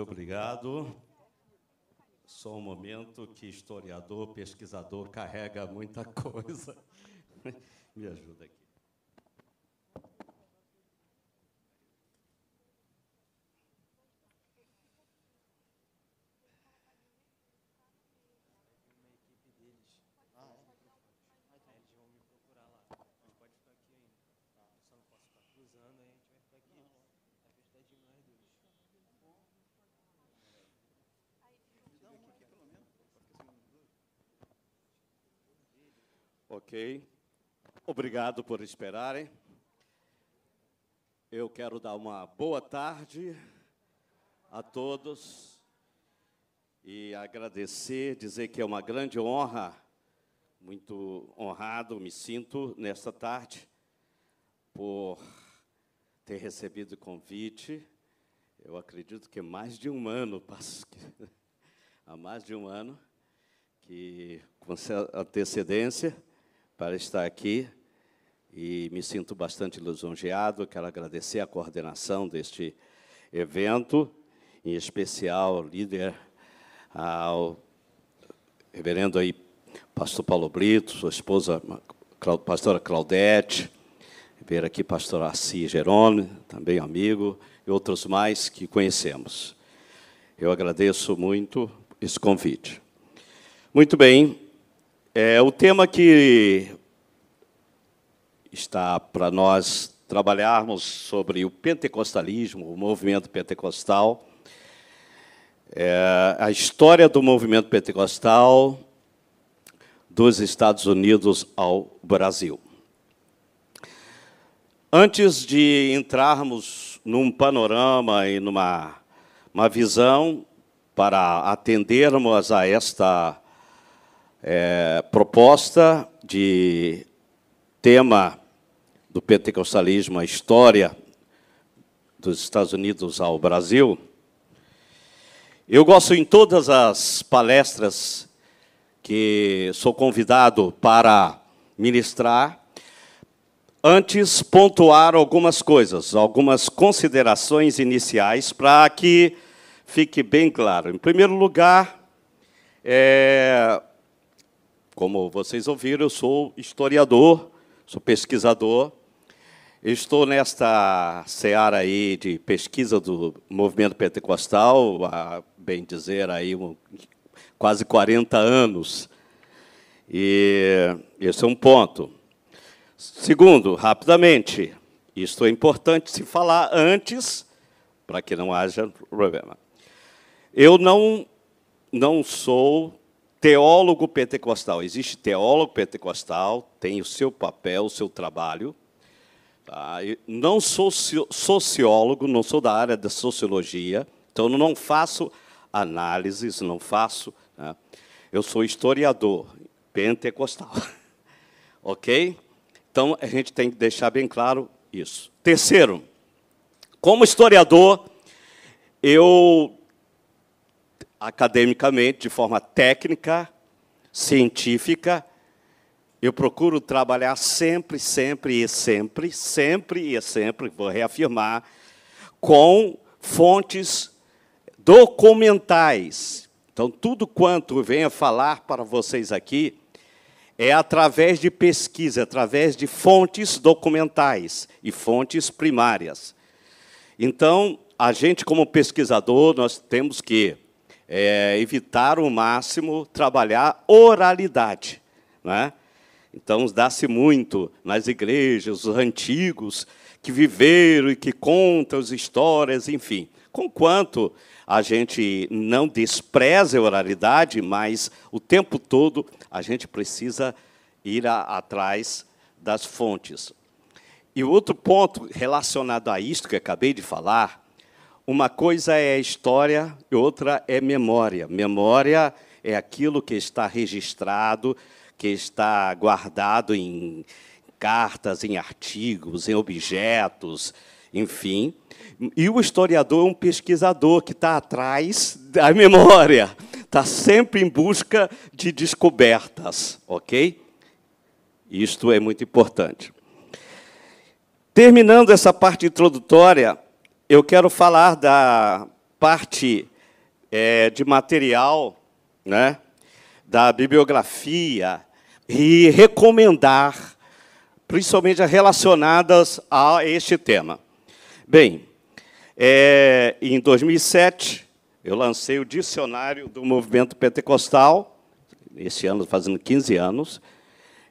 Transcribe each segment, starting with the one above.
Muito obrigado. Só um momento que historiador, pesquisador carrega muita coisa. Me ajuda aqui. Ok. Obrigado por esperarem. Eu quero dar uma boa tarde a todos e agradecer, dizer que é uma grande honra, muito honrado me sinto nesta tarde por ter recebido o convite. Eu acredito que mais de um ano, há mais de um ano, que com antecedência para estar aqui e me sinto bastante lisonjeado. Quero agradecer a coordenação deste evento, em especial ao líder, ao reverendo aí, pastor Paulo Brito, sua esposa, pastora Claudete, ver aqui pastor Assis Jerome, também amigo, e outros mais que conhecemos. Eu agradeço muito esse convite. Muito bem, é, o tema que está para nós trabalharmos sobre o pentecostalismo, o movimento pentecostal, é a história do movimento pentecostal dos Estados Unidos ao Brasil. Antes de entrarmos num panorama e numa uma visão para atendermos a esta é, proposta de tema do pentecostalismo, a história dos Estados Unidos ao Brasil. Eu gosto em todas as palestras que sou convidado para ministrar, antes pontuar algumas coisas, algumas considerações iniciais para que fique bem claro. Em primeiro lugar, é, como vocês ouviram, eu sou historiador, sou pesquisador. Estou nesta seara aí de pesquisa do movimento pentecostal, há, bem dizer, aí um, quase 40 anos. E esse é um ponto. Segundo, rapidamente, isto é importante se falar antes, para que não haja problema. Eu não, não sou teólogo pentecostal. Existe teólogo pentecostal, tem o seu papel, o seu trabalho. Tá? Não sou sociólogo, não sou da área da sociologia, então não faço análises, não faço. Né? Eu sou historiador pentecostal. ok? Então a gente tem que deixar bem claro isso. Terceiro, como historiador, eu academicamente, de forma técnica, científica. Eu procuro trabalhar sempre, sempre e sempre, sempre e sempre, vou reafirmar, com fontes documentais. Então, tudo quanto venha falar para vocês aqui é através de pesquisa, através de fontes documentais e fontes primárias. Então, a gente, como pesquisador, nós temos que é, evitar o máximo trabalhar oralidade. Né? Então, dá-se muito nas igrejas, os antigos, que viveram e que contam as histórias, enfim. Conquanto a gente não despreza a oralidade, mas o tempo todo a gente precisa ir a, atrás das fontes. E outro ponto relacionado a isto que acabei de falar uma coisa é história e outra é memória. Memória é aquilo que está registrado, que está guardado em cartas, em artigos, em objetos, enfim. E o historiador é um pesquisador que está atrás da memória, está sempre em busca de descobertas, ok? Isto é muito importante. Terminando essa parte introdutória, eu quero falar da parte é, de material, né, da bibliografia e recomendar, principalmente relacionadas a este tema. Bem, é, em 2007, eu lancei o Dicionário do Movimento Pentecostal, esse ano fazendo 15 anos,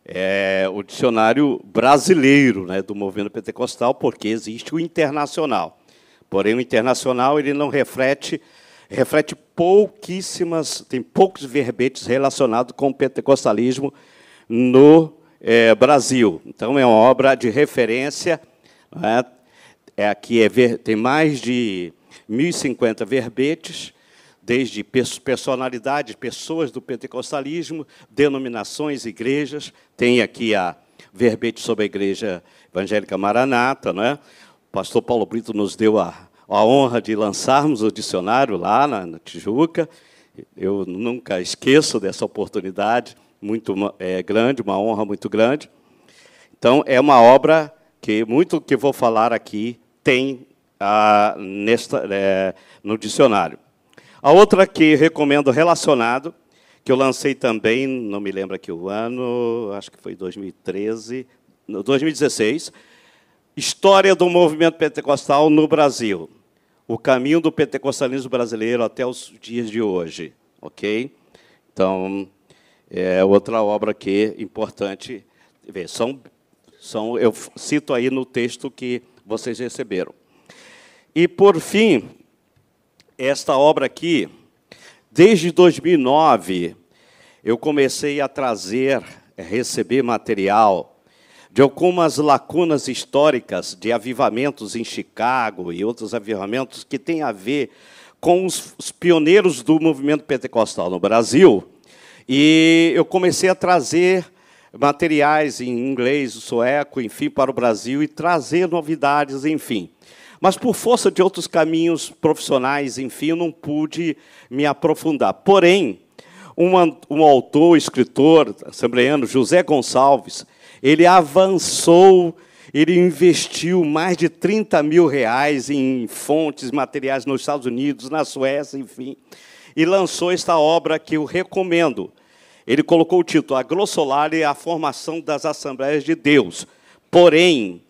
é, o dicionário brasileiro né, do movimento pentecostal, porque existe o internacional. Porém, o internacional ele não reflete, reflete pouquíssimas, tem poucos verbetes relacionados com o pentecostalismo no é, Brasil. Então, é uma obra de referência. Né, é, aqui é, tem mais de 1.050 verbetes, desde personalidades, pessoas do pentecostalismo, denominações, igrejas. Tem aqui a verbete sobre a Igreja Evangélica Maranata. Não é? Pastor Paulo Brito nos deu a, a honra de lançarmos o dicionário lá na, na Tijuca. Eu nunca esqueço dessa oportunidade, muito é, grande, uma honra muito grande. Então, é uma obra que muito que vou falar aqui tem ah, nesta, é, no dicionário. A outra que recomendo relacionado, que eu lancei também, não me lembro aqui o ano, acho que foi 2013, 2016, História do Movimento Pentecostal no Brasil. O caminho do pentecostalismo brasileiro até os dias de hoje, ok? Então, é outra obra que é importante ver. São, são, eu cito aí no texto que vocês receberam. E, por fim, esta obra aqui, desde 2009, eu comecei a trazer, a receber material de algumas lacunas históricas de avivamentos em Chicago e outros avivamentos que têm a ver com os, os pioneiros do movimento pentecostal no Brasil. E eu comecei a trazer materiais em inglês, sueco, enfim, para o Brasil e trazer novidades, enfim. Mas por força de outros caminhos profissionais, enfim, eu não pude me aprofundar. Porém, um, um autor, escritor assembleano, José Gonçalves, ele avançou, ele investiu mais de 30 mil reais em fontes, materiais nos Estados Unidos, na Suécia, enfim, e lançou esta obra que eu recomendo. Ele colocou o título A Glossolária e a Formação das Assembleias de Deus. Porém,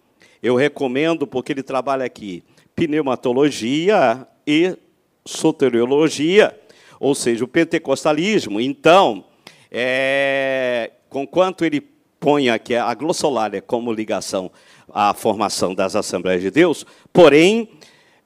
eu recomendo, porque ele trabalha aqui, pneumatologia e soteriologia, ou seja, o pentecostalismo. Então, é, conquanto ele põe aqui a glossolária como ligação à formação das Assembleias de Deus, porém,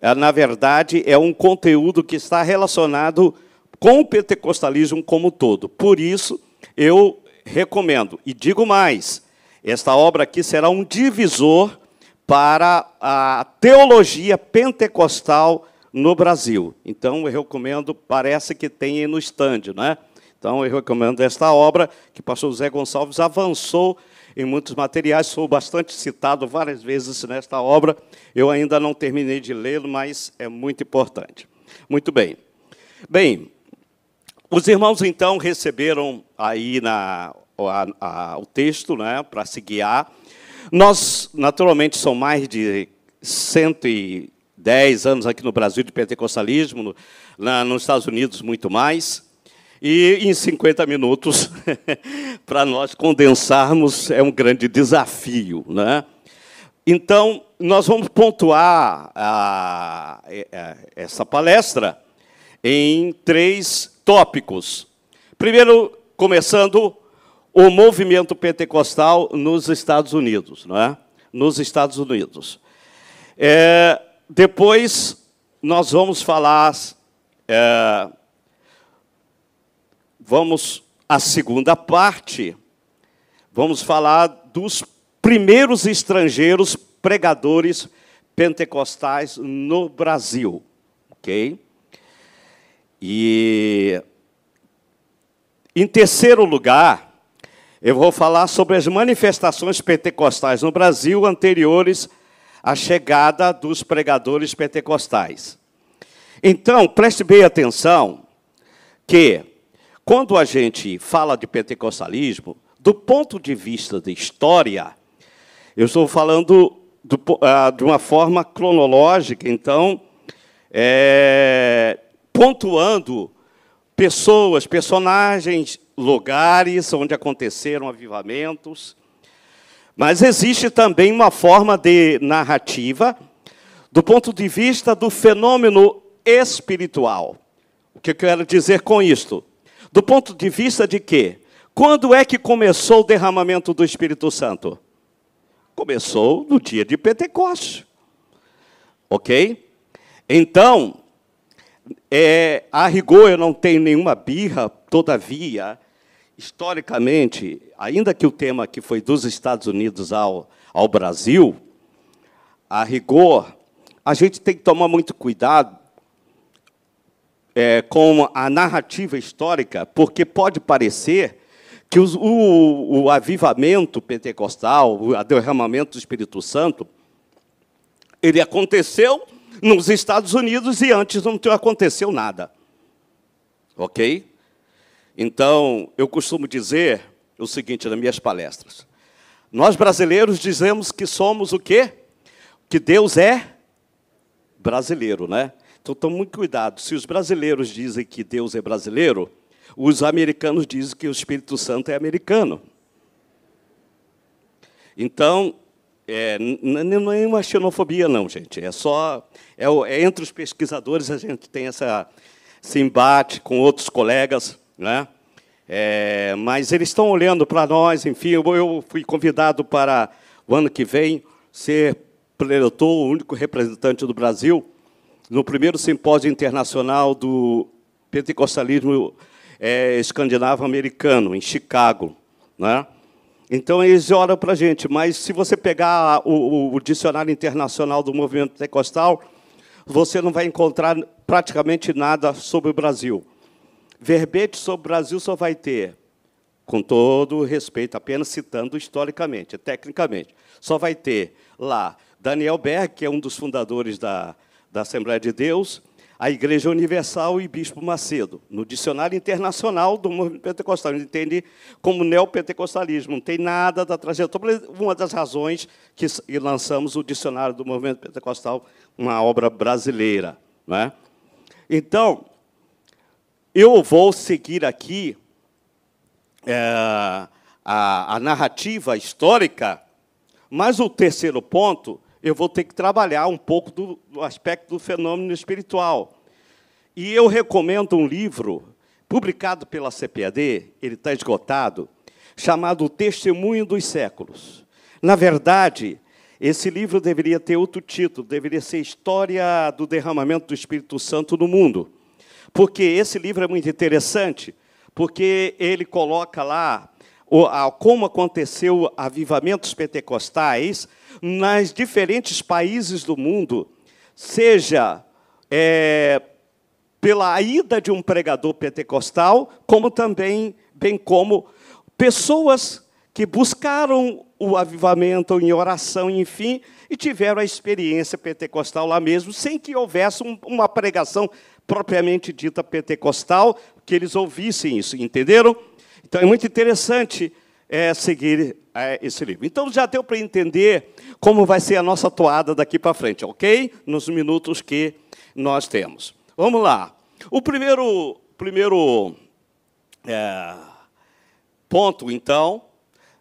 é, na verdade, é um conteúdo que está relacionado com o pentecostalismo como todo. Por isso, eu recomendo, e digo mais, esta obra aqui será um divisor para a teologia pentecostal no Brasil. Então, eu recomendo, parece que tem no estande, né? Então, eu recomendo esta obra, que o pastor José Gonçalves avançou em muitos materiais, sou bastante citado várias vezes nesta obra. Eu ainda não terminei de lê-lo, mas é muito importante. Muito bem. Bem, os irmãos, então, receberam aí na, a, a, o texto né, para se guiar. Nós, naturalmente, são mais de 110 anos aqui no Brasil de pentecostalismo, no, na, nos Estados Unidos, muito mais. E em 50 minutos, para nós condensarmos, é um grande desafio. Né? Então, nós vamos pontuar a, a, a, essa palestra em três tópicos. Primeiro, começando o movimento pentecostal nos Estados Unidos, não é? Nos Estados Unidos. É, depois nós vamos falar, é, vamos a segunda parte, vamos falar dos primeiros estrangeiros pregadores pentecostais no Brasil, ok? E em terceiro lugar, eu vou falar sobre as manifestações pentecostais no Brasil anteriores à chegada dos pregadores pentecostais. Então, preste bem atenção que, quando a gente fala de pentecostalismo, do ponto de vista da história, eu estou falando do, uh, de uma forma cronológica, então, é, pontuando pessoas, personagens, lugares onde aconteceram avivamentos. Mas existe também uma forma de narrativa do ponto de vista do fenômeno espiritual. O que eu quero dizer com isto? Do ponto de vista de que? Quando é que começou o derramamento do Espírito Santo? Começou no dia de Pentecostes. Ok? Então, é, a rigor eu não tenho nenhuma birra, todavia, historicamente, ainda que o tema que foi dos Estados Unidos ao, ao Brasil, a rigor, a gente tem que tomar muito cuidado é, com a narrativa histórica, porque pode parecer que os, o, o avivamento pentecostal, o derramamento do Espírito Santo, ele aconteceu nos Estados Unidos e antes não aconteceu nada. Ok? Então, eu costumo dizer o seguinte nas minhas palestras. Nós brasileiros dizemos que somos o quê? Que Deus é brasileiro, né? Então, tome muito cuidado. Se os brasileiros dizem que Deus é brasileiro, os americanos dizem que o Espírito Santo é americano. Então, é, não é uma xenofobia, não, gente. É só. É, é, entre os pesquisadores a gente tem essa, esse embate com outros colegas, né? É, mas eles estão olhando para nós, enfim. Eu, fui convidado para o ano que vem ser preletor, o único representante do Brasil, no primeiro simpósio internacional do pentecostalismo é, escandinavo americano, em Chicago. Né? Então, eles olham para a gente, mas se você pegar o, o, o, dicionário internacional do movimento pentecostal, você não vai encontrar praticamente nada sobre o Brasil. Verbete sobre o Brasil só vai ter, com todo o respeito, apenas citando historicamente, tecnicamente, só vai ter lá Daniel Berg, que é um dos fundadores da, da Assembleia de Deus, a Igreja Universal e Bispo Macedo. No Dicionário Internacional do Movimento Pentecostal, ele entende como neopentecostalismo. Não tem nada da trajetória. Uma das razões que lançamos o Dicionário do Movimento Pentecostal, uma obra brasileira. Não é? Então, eu vou seguir aqui é, a, a narrativa histórica, mas o terceiro ponto eu vou ter que trabalhar um pouco do, do aspecto do fenômeno espiritual. E eu recomendo um livro publicado pela CPAD, ele está esgotado, chamado Testemunho dos Séculos. Na verdade, esse livro deveria ter outro título, deveria ser História do Derramamento do Espírito Santo no Mundo. Porque esse livro é muito interessante, porque ele coloca lá como aconteceu avivamentos pentecostais nas diferentes países do mundo, seja é, pela ida de um pregador pentecostal, como também, bem como pessoas que buscaram o avivamento em oração, enfim, e tiveram a experiência pentecostal lá mesmo, sem que houvesse um, uma pregação propriamente dita pentecostal, que eles ouvissem isso, entenderam? Então é muito interessante é, seguir é, esse livro. Então já deu para entender como vai ser a nossa toada daqui para frente, ok? Nos minutos que nós temos. Vamos lá. O primeiro, primeiro é, ponto, então,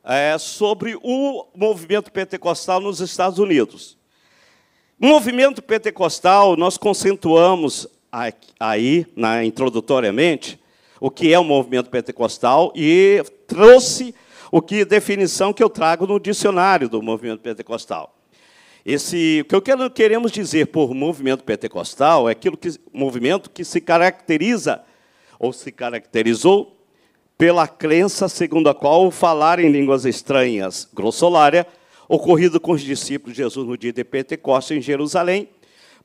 é sobre o movimento pentecostal nos Estados Unidos. O movimento pentecostal, nós conceituamos aí, na, introdutoriamente, o que é o movimento pentecostal e trouxe o que definição que eu trago no dicionário do movimento pentecostal. Esse, o que eu queremos dizer por movimento pentecostal é aquilo que movimento que se caracteriza ou se caracterizou pela crença segundo a qual falar em línguas estranhas, grossolária, ocorrido com os discípulos de Jesus no dia de Pentecostes em Jerusalém,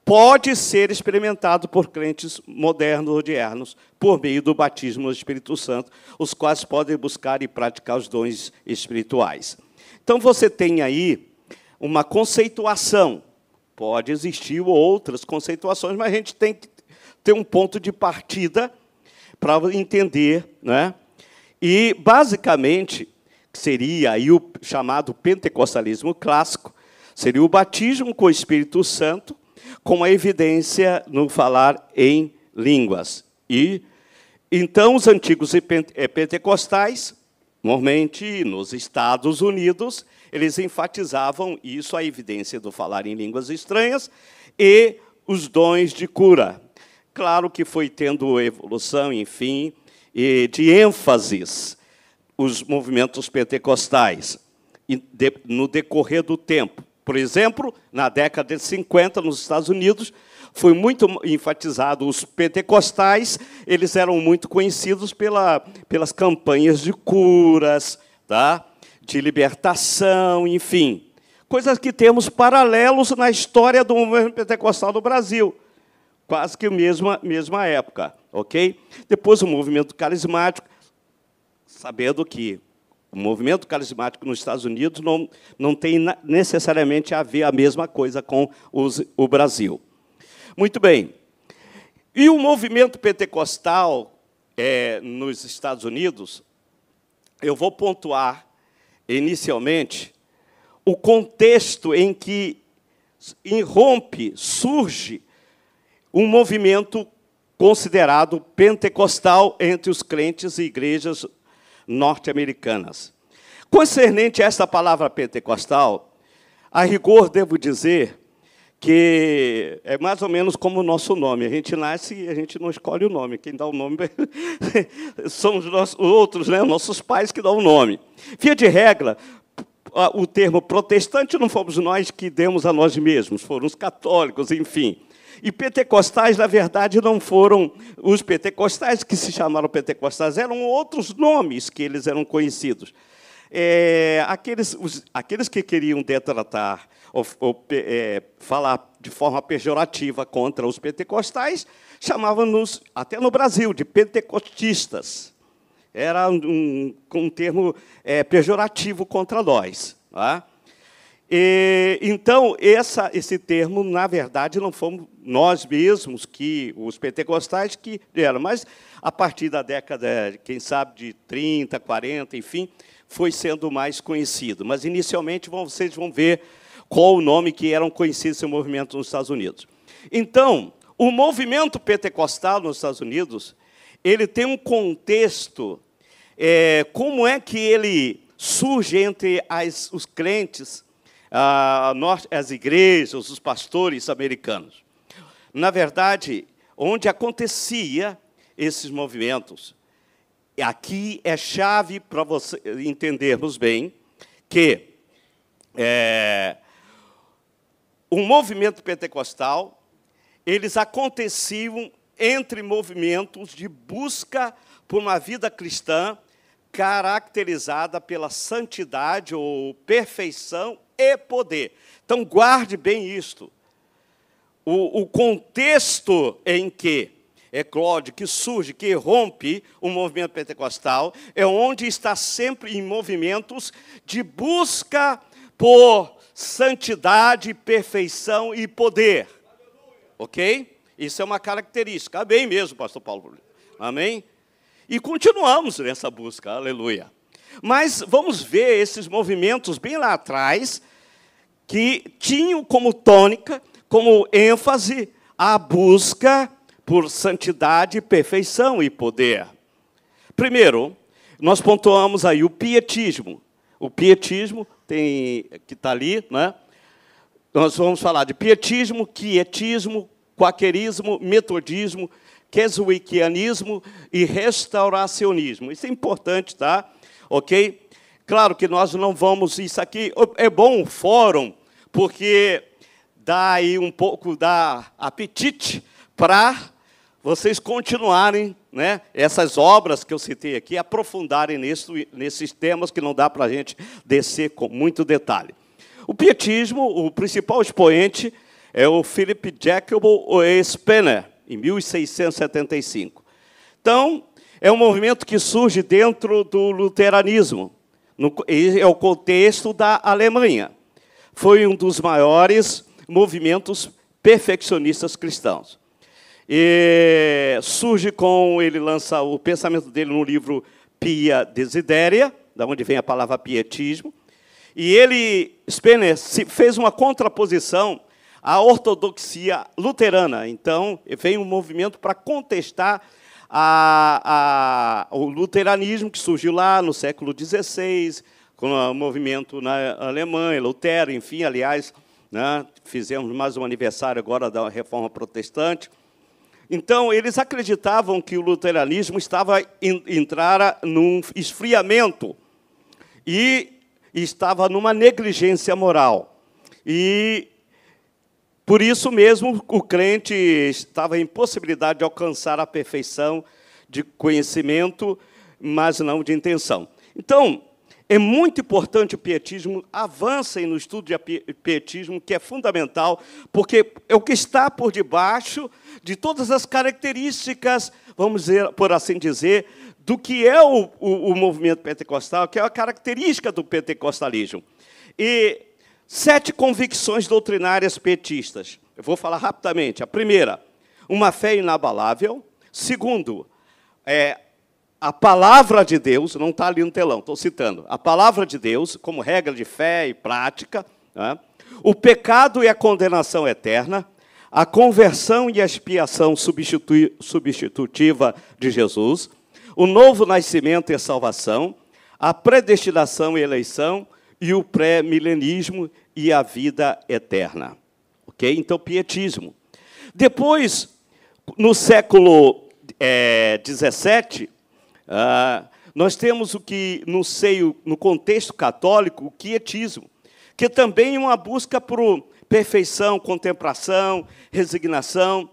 pode ser experimentado por crentes modernos ou diernos por meio do batismo no Espírito Santo, os quais podem buscar e praticar os dons espirituais. Então você tem aí uma conceituação. Pode existir outras conceituações, mas a gente tem que ter um ponto de partida para entender, né? E basicamente seria aí o chamado pentecostalismo clássico, seria o batismo com o Espírito Santo com a evidência no falar em línguas. E então os antigos eh, pentecostais, normalmente nos Estados Unidos, eles enfatizavam isso, a evidência do falar em línguas estranhas e os dons de cura. Claro que foi tendo evolução, enfim, de ênfases os movimentos pentecostais no decorrer do tempo. Por exemplo, na década de 50, nos Estados Unidos, foi muito enfatizado os pentecostais, eles eram muito conhecidos pela, pelas campanhas de curas, tá? de libertação, enfim. Coisas que temos paralelos na história do movimento pentecostal do Brasil. Quase que mesma, mesma época, ok? Depois o movimento carismático, sabendo que o movimento carismático nos Estados Unidos não, não tem necessariamente a ver a mesma coisa com os, o Brasil. Muito bem. E o movimento pentecostal é, nos Estados Unidos, eu vou pontuar inicialmente o contexto em que irrompe, surge um movimento considerado pentecostal entre os crentes e igrejas norte-americanas. Concernente a esta palavra pentecostal, a rigor devo dizer que é mais ou menos como o nosso nome. A gente nasce e a gente não escolhe o nome. Quem dá o nome são os nossos, outros, né? nossos pais que dão o nome. Via de regra, o termo protestante não fomos nós que demos a nós mesmos, foram os católicos, enfim. E pentecostais, na verdade, não foram os pentecostais que se chamaram pentecostais, eram outros nomes que eles eram conhecidos. É, aqueles, os, aqueles que queriam detratar ou, ou é, falar de forma pejorativa contra os pentecostais chamavam-nos, até no Brasil, de pentecostistas. Era um, um termo é, pejorativo contra nós. Tá? E, então, essa, esse termo, na verdade, não fomos nós mesmos, que os pentecostais, que deram, mas a partir da década, quem sabe, de 30, 40, enfim, foi sendo mais conhecido. Mas, inicialmente, vocês vão ver qual o nome que eram conhecidos esse movimento nos Estados Unidos. Então, o movimento pentecostal nos Estados Unidos, ele tem um contexto, é, como é que ele surge entre as, os crentes as igrejas, os pastores americanos. Na verdade, onde acontecia esses movimentos, aqui é chave para você entendermos bem que é, o movimento pentecostal eles aconteciam entre movimentos de busca por uma vida cristã caracterizada pela santidade ou perfeição e poder. Então, guarde bem isto. O, o contexto em que é que surge, que rompe o movimento pentecostal, é onde está sempre em movimentos de busca por santidade, perfeição e poder. Ok? Isso é uma característica. Bem mesmo, pastor Paulo. Amém? E continuamos nessa busca, aleluia. Mas vamos ver esses movimentos bem lá atrás, que tinham como tônica, como ênfase, a busca por santidade, perfeição e poder. Primeiro, nós pontuamos aí o pietismo. O pietismo tem que está ali, né? Nós vamos falar de pietismo, quietismo, quaquerismo, metodismo, queswikianismo e restauracionismo. Isso é importante, tá? Ok? Claro que nós não vamos, isso aqui é bom fórum, porque dá aí um pouco da apetite para vocês continuarem né, essas obras que eu citei aqui, aprofundarem nisso, nesses temas que não dá para a gente descer com muito detalhe. O pietismo, o principal expoente é o Philip Jacob Spener, em 1675. Então, é um movimento que surge dentro do luteranismo. No, é o contexto da Alemanha. Foi um dos maiores movimentos perfeccionistas cristãos. E surge com ele lança o pensamento dele no livro Pia Desidéria, da onde vem a palavra pietismo. E ele, Spener, fez uma contraposição a ortodoxia luterana. Então, veio um movimento para contestar a, a, o luteranismo que surgiu lá no século XVI, com o movimento na Alemanha, Lutero, enfim, aliás, né, fizemos mais um aniversário agora da Reforma Protestante. Então, eles acreditavam que o luteranismo estava entrara num esfriamento e estava numa negligência moral. E por isso mesmo o crente estava em possibilidade de alcançar a perfeição de conhecimento, mas não de intenção. Então, é muito importante o pietismo, avancem no estudo de pietismo, que é fundamental, porque é o que está por debaixo de todas as características, vamos dizer, por assim dizer, do que é o, o, o movimento pentecostal, que é a característica do pentecostalismo. E Sete convicções doutrinárias petistas. Eu vou falar rapidamente. A primeira, uma fé inabalável. Segundo, é, a palavra de Deus, não está ali no telão, estou citando. A palavra de Deus, como regra de fé e prática. Né? O pecado e a condenação eterna. A conversão e a expiação substitutiva de Jesus. O novo nascimento e a salvação. A predestinação e eleição e o pré-milenismo e a vida eterna. Ok? Então, pietismo. Depois, no século é, 17, ah, nós temos o que, no seio, no contexto católico, o quietismo, que também é uma busca por perfeição, contemplação, resignação,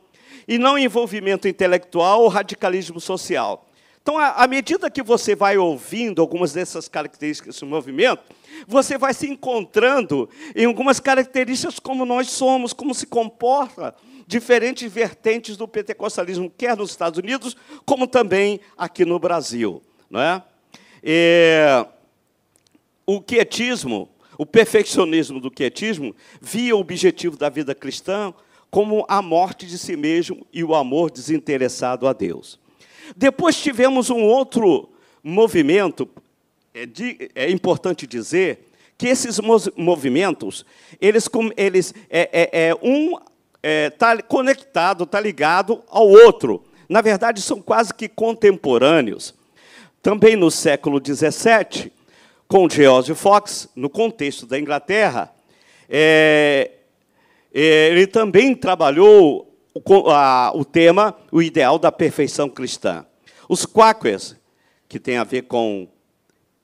e não envolvimento intelectual ou radicalismo social. Então, à medida que você vai ouvindo algumas dessas características do movimento, você vai se encontrando em algumas características como nós somos, como se comporta diferentes vertentes do pentecostalismo, quer nos Estados Unidos, como também aqui no Brasil. Não é? E, o quietismo, o perfeccionismo do quietismo, via o objetivo da vida cristã como a morte de si mesmo e o amor desinteressado a Deus. Depois tivemos um outro movimento, é, é importante dizer que esses movimentos, eles, eles é, é, é um está é, conectado, está ligado ao outro. Na verdade, são quase que contemporâneos. Também no século XVII, com George Fox, no contexto da Inglaterra, é, ele também trabalhou o, a, o tema, o ideal da perfeição cristã. Os quakers, que tem a ver com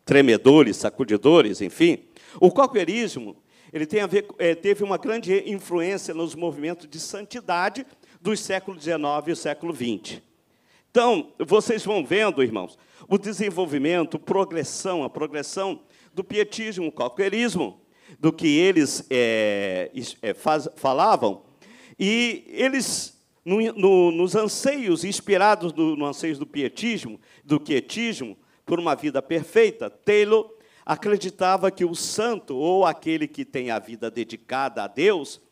tremedores, sacudidores, enfim. O quakerismo ele tem a ver, é, teve uma grande influência nos movimentos de santidade dos séculos XIX e século XX. Então, vocês vão vendo, irmãos, o desenvolvimento, a progressão, a progressão do pietismo, o qualquerismo, do que eles é, é, faz, falavam, e eles, no, no, nos anseios, inspirados no, no anseios do pietismo, do quietismo, por uma vida perfeita, Taylor acreditava que o santo, ou aquele que tem a vida dedicada a Deus,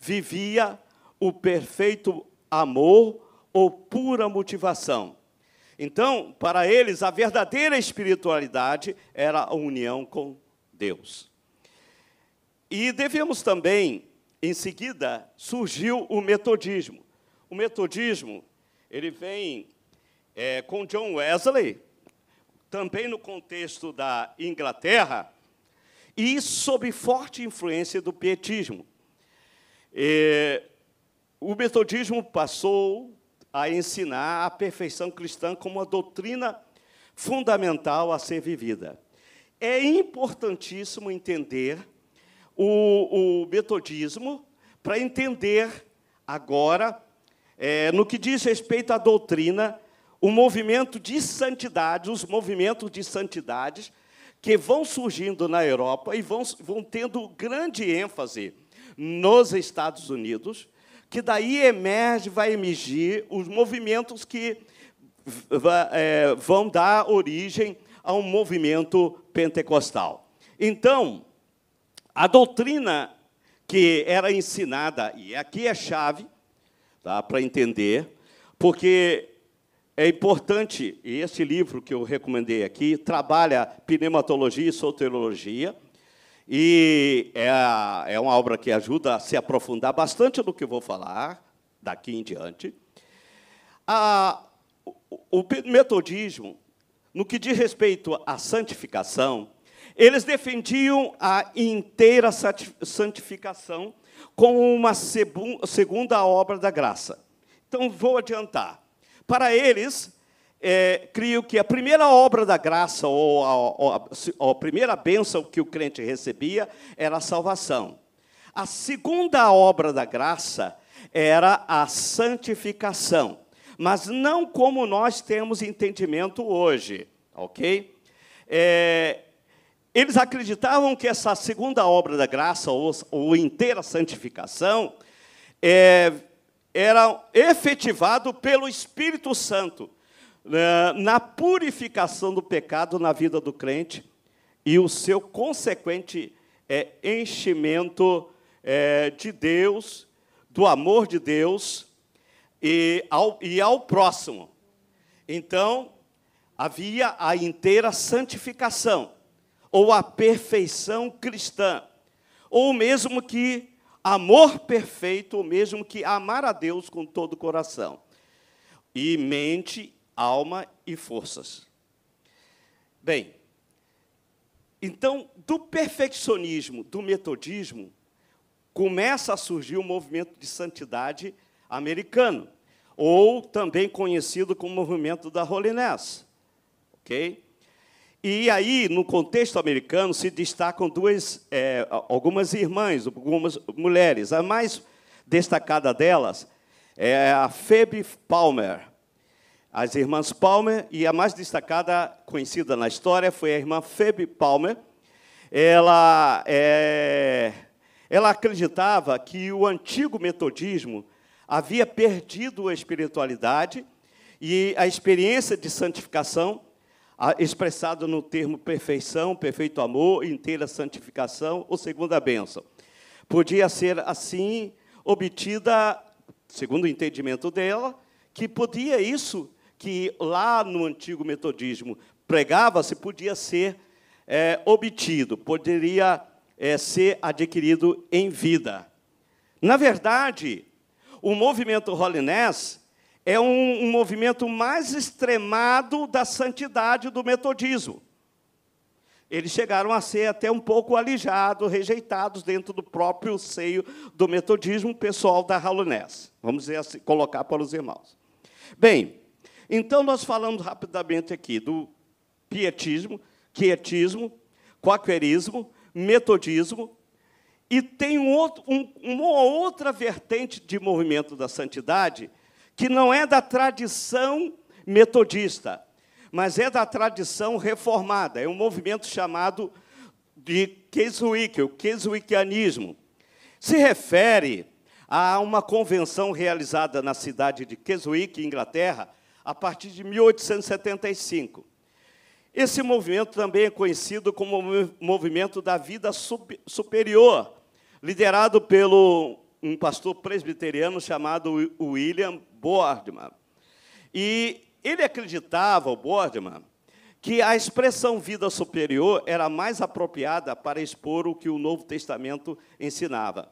vivia o perfeito amor ou pura motivação. Então, para eles, a verdadeira espiritualidade era a união com Deus. E devemos também em seguida, surgiu o metodismo. O metodismo ele vem é, com John Wesley, também no contexto da Inglaterra, e sob forte influência do pietismo. É, o metodismo passou a ensinar a perfeição cristã como uma doutrina fundamental a ser vivida. É importantíssimo entender o, o metodismo para entender agora, é, no que diz respeito à doutrina, o movimento de santidade, os movimentos de santidades que vão surgindo na Europa e vão, vão tendo grande ênfase nos Estados Unidos, que daí emerge, vai emergir os movimentos que é, vão dar origem a um movimento pentecostal. Então, a doutrina que era ensinada, e aqui é chave tá, para entender, porque é importante, e este livro que eu recomendei aqui trabalha pneumatologia e soteriologia, E é, é uma obra que ajuda a se aprofundar bastante no que vou falar daqui em diante. A, o, o metodismo, no que diz respeito à santificação, eles defendiam a inteira santificação como uma segunda obra da graça. Então, vou adiantar. Para eles, é, creio que a primeira obra da graça, ou a, a, a primeira bênção que o crente recebia, era a salvação. A segunda obra da graça era a santificação, mas não como nós temos entendimento hoje, ok? É, eles acreditavam que essa segunda obra da graça, ou, ou inteira santificação, é, era efetivado pelo Espírito Santo né, na purificação do pecado na vida do crente e o seu consequente é, enchimento é, de Deus, do amor de Deus e ao, e ao próximo. Então, havia a inteira santificação, ou a perfeição cristã, ou mesmo que amor perfeito, ou mesmo que amar a Deus com todo o coração, e mente alma e forças. Bem, então, do perfeccionismo, do metodismo, começa a surgir o movimento de santidade americano, ou também conhecido como movimento da holiness. Ok? E aí, no contexto americano, se destacam duas, é, algumas irmãs, algumas mulheres. A mais destacada delas é a Phoebe Palmer as irmãs Palmer, e a mais destacada, conhecida na história, foi a irmã Phoebe Palmer. Ela, é, ela acreditava que o antigo metodismo havia perdido a espiritualidade e a experiência de santificação, expressada no termo perfeição, perfeito amor, inteira santificação ou segunda bênção. Podia ser, assim, obtida, segundo o entendimento dela, que podia isso que lá no antigo metodismo pregava-se podia ser é, obtido, poderia é, ser adquirido em vida. Na verdade, o movimento Holiness é um, um movimento mais extremado da santidade do metodismo. Eles chegaram a ser até um pouco alijados, rejeitados dentro do próprio seio do metodismo pessoal da Holiness. Vamos dizer assim, colocar para os irmãos. Bem, então, nós falamos rapidamente aqui do pietismo, quietismo, quaquerismo, metodismo, e tem um outro, um, uma outra vertente de movimento da santidade que não é da tradição metodista, mas é da tradição reformada. É um movimento chamado de Keswick, o Keswickianismo. Se refere a uma convenção realizada na cidade de Keswick, Inglaterra, a partir de 1875. Esse movimento também é conhecido como movimento da vida superior, liderado pelo um pastor presbiteriano chamado William Boardman. E ele acreditava, o Boardman, que a expressão vida superior era mais apropriada para expor o que o Novo Testamento ensinava.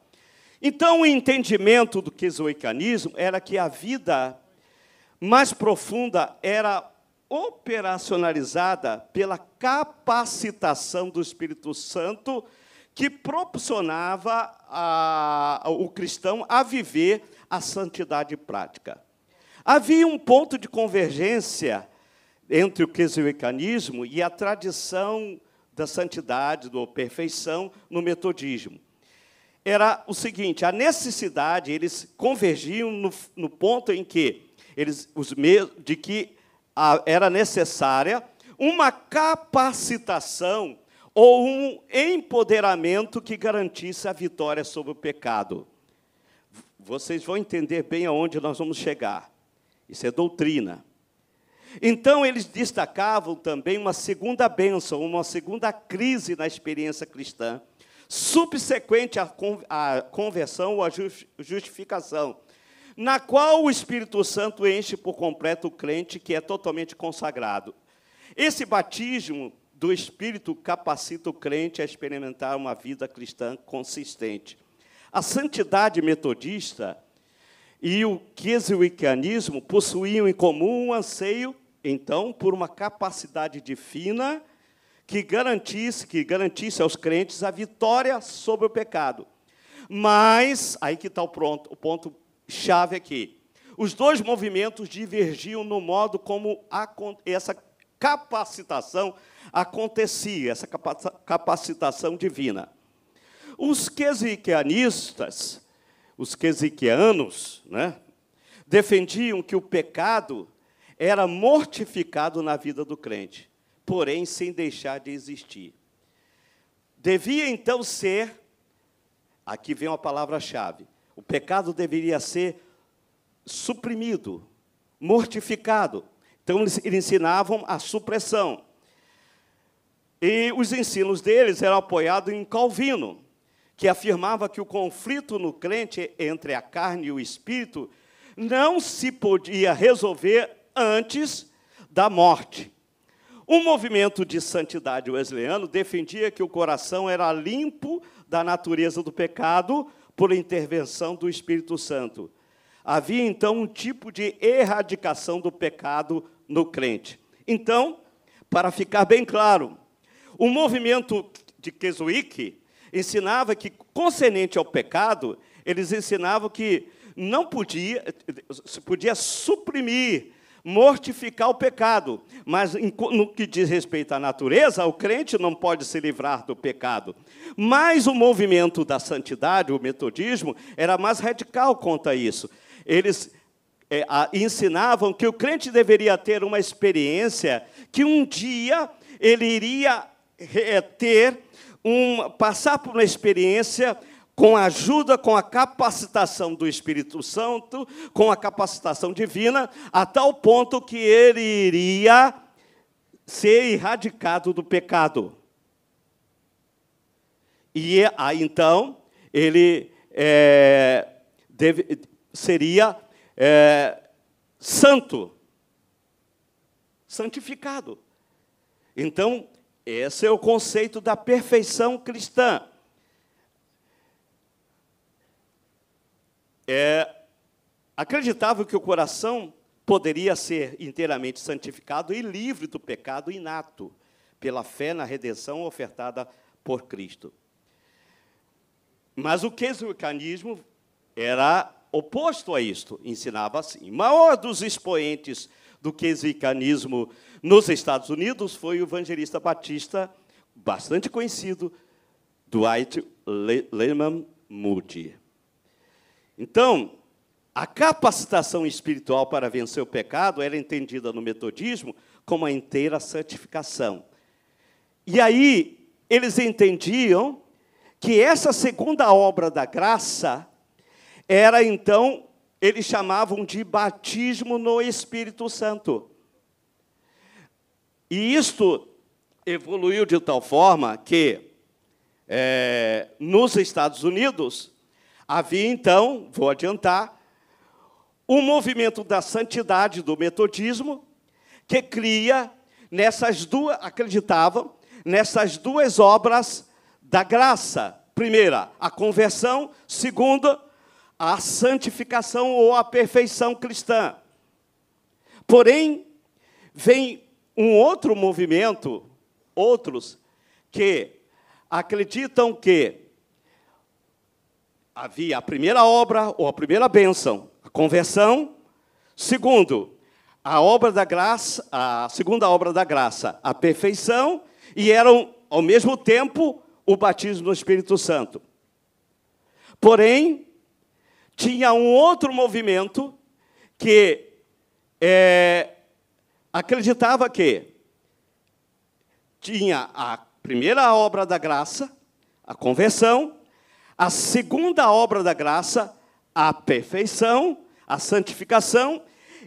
Então, o entendimento do quesoicanismo era que a vida mais profunda era operacionalizada pela capacitação do Espírito Santo que proporcionava a, o cristão a viver a santidade prática. Havia um ponto de convergência entre o quesioecanismo e a tradição da santidade, da perfeição no metodismo. Era o seguinte, a necessidade, eles convergiam no, no ponto em que eles, os de que era necessária uma capacitação ou um empoderamento que garantisse a vitória sobre o pecado. Vocês vão entender bem aonde nós vamos chegar. Isso é doutrina. Então, eles destacavam também uma segunda bênção, uma segunda crise na experiência cristã, subsequente à conversão ou à justificação, na qual o Espírito Santo enche por completo o crente que é totalmente consagrado. Esse batismo do Espírito capacita o crente a experimentar uma vida cristã consistente. A santidade metodista e o quesuicanismo possuíam em comum um anseio, então, por uma capacidade divina que garantisse, que garantisse aos crentes a vitória sobre o pecado. Mas, aí que está o, pronto, o ponto chave aqui. Os dois movimentos divergiam no modo como a, essa capacitação acontecia, essa capacitação divina. Os quesiquianistas, os quesiquianos, né, defendiam que o pecado era mortificado na vida do crente, porém sem deixar de existir. Devia então ser, aqui vem uma palavra-chave, o pecado deveria ser suprimido, mortificado. Então, eles ensinavam a supressão. E os ensinos deles eram apoiados em Calvino, que afirmava que o conflito no crente entre a carne e o espírito não se podia resolver antes da morte. O movimento de santidade wesleyano defendia que o coração era limpo da natureza do pecado por intervenção do Espírito Santo. Havia então um tipo de erradicação do pecado no crente. Então, para ficar bem claro, o movimento de Kesuik ensinava que, concernente ao pecado, eles ensinavam que não podia, se podia suprimir, mortificar o pecado, mas no que diz respeito à natureza, o crente não pode se livrar do pecado. Mas o movimento da santidade, o metodismo, era mais radical quanto a isso eles é, a, ensinavam que o crente deveria ter uma experiência que um dia ele iria é, ter um, passar por uma experiência com a ajuda, com a capacitação do Espírito Santo, com a capacitação divina, a tal ponto que ele iria ser erradicado do pecado. E aí então ele é, deve, seria é, santo, santificado. Então, esse é o conceito da perfeição cristã. É, acreditava que o coração poderia ser inteiramente santificado e livre do pecado inato, pela fé na redenção ofertada por Cristo. Mas o quesucanismo era oposto a isto, ensinava assim. O maior dos expoentes do quesicanismo nos Estados Unidos foi o evangelista batista, bastante conhecido, Dwight Lyman Moody. Então, a capacitação espiritual para vencer o pecado era entendida no metodismo como a inteira santificação. E aí, eles entendiam que essa segunda obra da graça era então, eles chamavam de batismo no Espírito Santo. E isto evoluiu de tal forma que, é, nos Estados Unidos, havia então, vou adiantar, um movimento da santidade do metodismo que cria nessas duas, acreditavam, nessas duas obras da graça. Primeira, a conversão. Segunda, a santificação ou a perfeição cristã. Porém, vem um outro movimento, outros, que acreditam que havia a primeira obra ou a primeira bênção, a conversão. Segundo, a obra da graça, a segunda obra da graça, a perfeição, e eram, ao mesmo tempo, o batismo no Espírito Santo. Porém, tinha um outro movimento que é, acreditava que tinha a primeira obra da graça, a conversão, a segunda obra da graça, a perfeição, a santificação,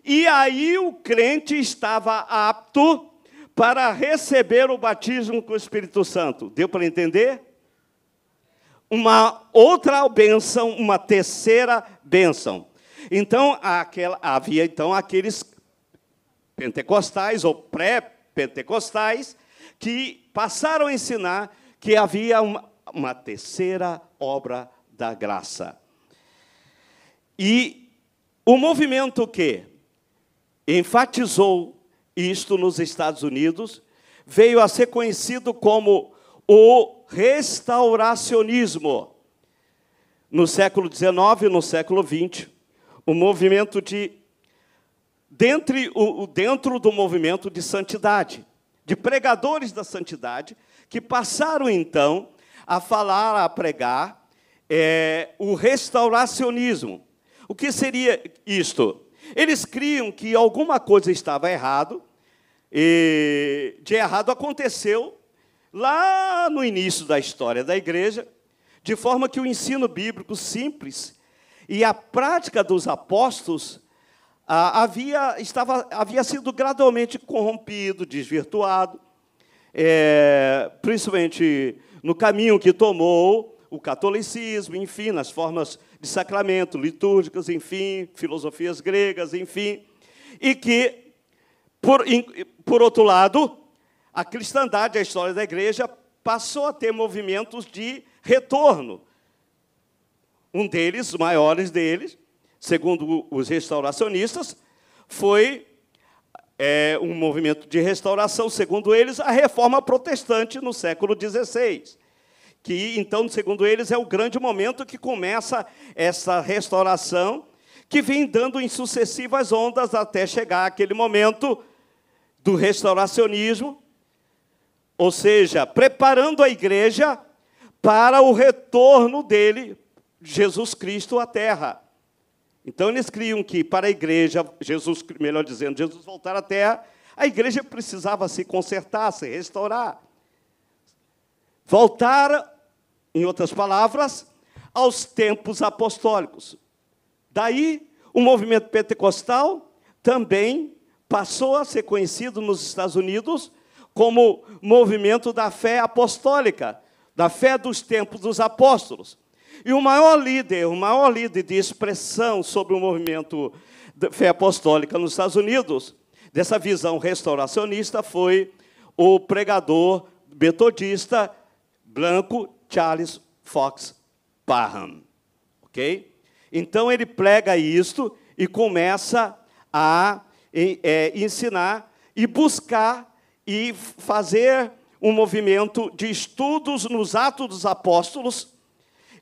e aí o crente estava apto para receber o batismo com o Espírito Santo. Deu para entender? Uma outra bênção, uma terceira bênção. Então, aquela, havia então aqueles pentecostais ou pré-pentecostais que passaram a ensinar que havia uma, uma terceira obra da graça. E o movimento que enfatizou isto nos Estados Unidos veio a ser conhecido como o restauracionismo. No século XIX e no século XX, o movimento de dentro, o, dentro do movimento de santidade, de pregadores da santidade, que passaram então a falar, a pregar é, o restauracionismo. O que seria isto? Eles criam que alguma coisa estava errado, e de errado aconteceu lá no início da história da igreja, de forma que o ensino bíblico simples e a prática dos apóstolos ah, havia, estava, havia sido gradualmente corrompido, desvirtuado, é, principalmente no caminho que tomou o catolicismo, enfim, nas formas de sacramento, litúrgicas, enfim, filosofias gregas, enfim, e que por, por outro lado, a cristandade, a história da igreja, passou a ter movimentos de retorno. Um deles, os maiores deles, segundo os restauracionistas, foi é, um movimento de restauração, segundo eles, a reforma protestante no século XVI. Que, então, segundo eles, é o grande momento que começa essa restauração, que vem dando em sucessivas ondas até chegar aquele momento do restauracionismo, ou seja, preparando a igreja para o retorno dele, Jesus Cristo, à terra. Então eles criam que para a igreja, Jesus, melhor dizendo, Jesus voltar à terra, a igreja precisava se consertar, se restaurar. Voltar, em outras palavras, aos tempos apostólicos. Daí, o movimento pentecostal também passou a ser conhecido nos Estados Unidos como movimento da fé apostólica, da fé dos tempos dos apóstolos. E o maior líder, o maior líder de expressão sobre o movimento da fé apostólica nos Estados Unidos, dessa visão restauracionista, foi o pregador metodista branco Charles Fox Parham. Ok? Então ele prega isto e começa a é, ensinar e buscar e fazer um movimento de estudos nos Atos dos Apóstolos,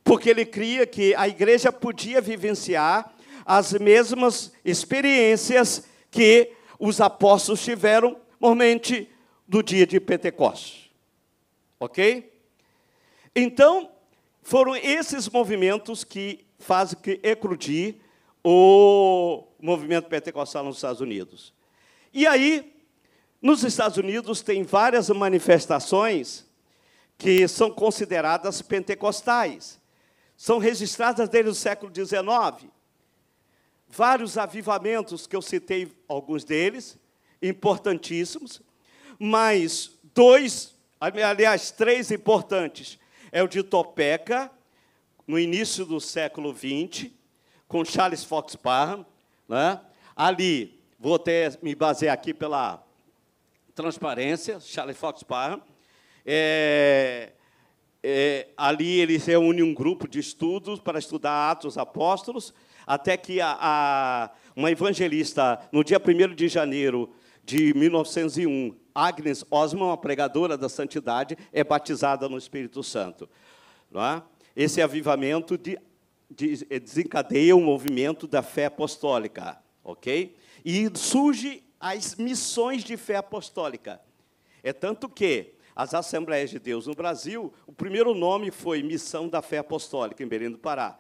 porque ele cria que a igreja podia vivenciar as mesmas experiências que os apóstolos tiveram, normalmente, do dia de Pentecostes. Ok? Então, foram esses movimentos que fazem que eclodir o movimento pentecostal nos Estados Unidos. E aí, nos Estados Unidos, tem várias manifestações que são consideradas pentecostais. São registradas desde o século XIX. Vários avivamentos, que eu citei alguns deles, importantíssimos, mas dois, aliás, três importantes. É o de Topeka, no início do século XX, com Charles Fox Parham, né? ali, vou até me basear aqui pela transparência, Charles Fox Parham, é, é, ali ele reúne um grupo de estudos para estudar Atos Apóstolos, até que a, a, uma evangelista, no dia 1 de janeiro de 1901, Agnes Osman, uma pregadora da santidade, é batizada no Espírito Santo. É? Esse avivamento de eh, desencadeia o movimento da fé apostólica, ok? E surge as missões de fé apostólica. É tanto que as Assembleias de Deus no Brasil, o primeiro nome foi Missão da Fé Apostólica, em Belém do Pará.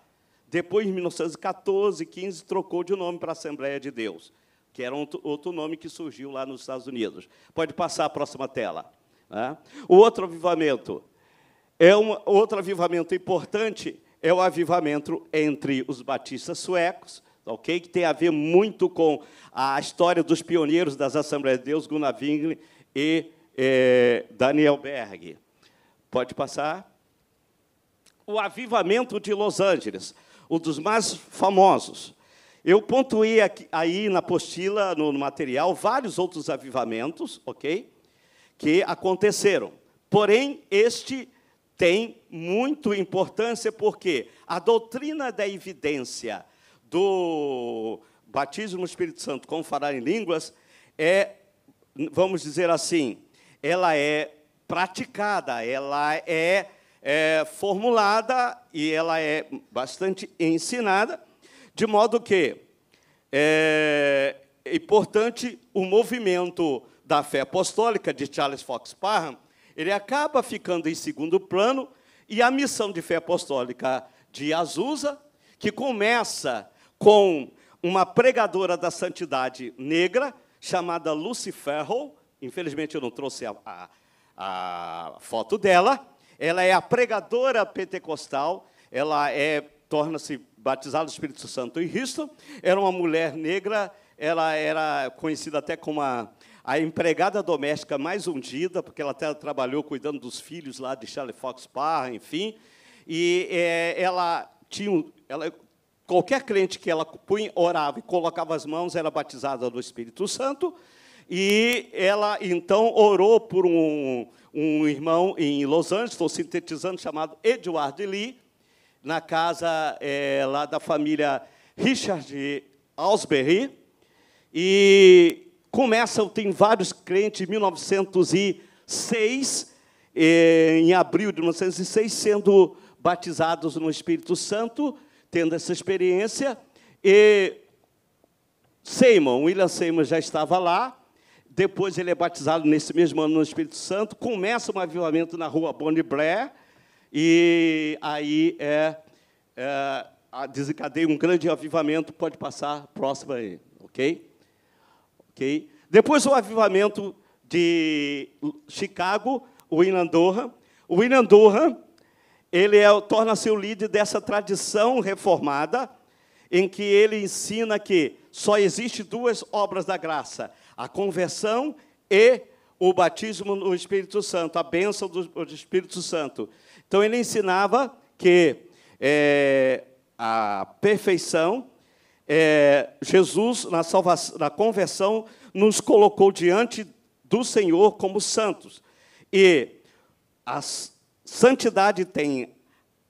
Depois, em 1914, 15, trocou de nome para Assembleia de Deus, que era outro nome que surgiu lá nos Estados Unidos. Pode passar a próxima tela. Né? O outro avivamento é um outro avivamento importante é o avivamento entre os batistas suecos, ok? Que tem a ver muito com a história dos pioneiros das Assembleias de Deus, Gunnar Wingli e é, Daniel Berg. Pode passar? O avivamento de Los Angeles, um dos mais famosos. Eu pontuei aqui, aí na apostila, no, no material, vários outros avivamentos, ok? que aconteceram. Porém, este tem muito importância porque a doutrina da evidência do batismo no Espírito Santo com falar em línguas é, vamos dizer assim, ela é praticada, ela é, é formulada e ela é bastante ensinada, de modo que é importante o movimento da fé apostólica de Charles Fox Parham, ele acaba ficando em segundo plano e a missão de fé apostólica de Azusa, que começa com uma pregadora da santidade negra chamada Lucy Farrell, infelizmente eu não trouxe a, a a foto dela. Ela é a pregadora pentecostal, ela é torna-se batizada do Espírito Santo em Cristo. Era uma mulher negra, ela era conhecida até como a, a empregada doméstica mais ungida, porque ela até trabalhou cuidando dos filhos lá de Charlie Fox Parra, enfim. E é, ela tinha, ela, qualquer crente que ela punha, orava e colocava as mãos era batizada do Espírito Santo. E ela então orou por um, um irmão em Los Angeles, estou sintetizando, chamado Edward Lee, na casa é, lá da família Richard Ausberry. E começa, tem vários crentes, em 1906, é, em abril de 1906, sendo batizados no Espírito Santo, tendo essa experiência. E Seymour, William Seymour já estava lá, depois ele é batizado nesse mesmo ano no Espírito Santo. Começa um avivamento na rua Bonnie Blair. E aí é, é, desencadeia um grande avivamento. Pode passar próximo aí, ok? Ok. Depois o avivamento de Chicago, o William Durham. O William Durham, ele é, torna-se o líder dessa tradição reformada, em que ele ensina que só existe duas obras da graça: a conversão e o batismo no Espírito Santo, a bênção do, Espírito Santo. Então, ele ensinava que é, a perfeição, é, Jesus, na, salvação, na conversão, nos colocou diante do Senhor como santos. E a santidade tem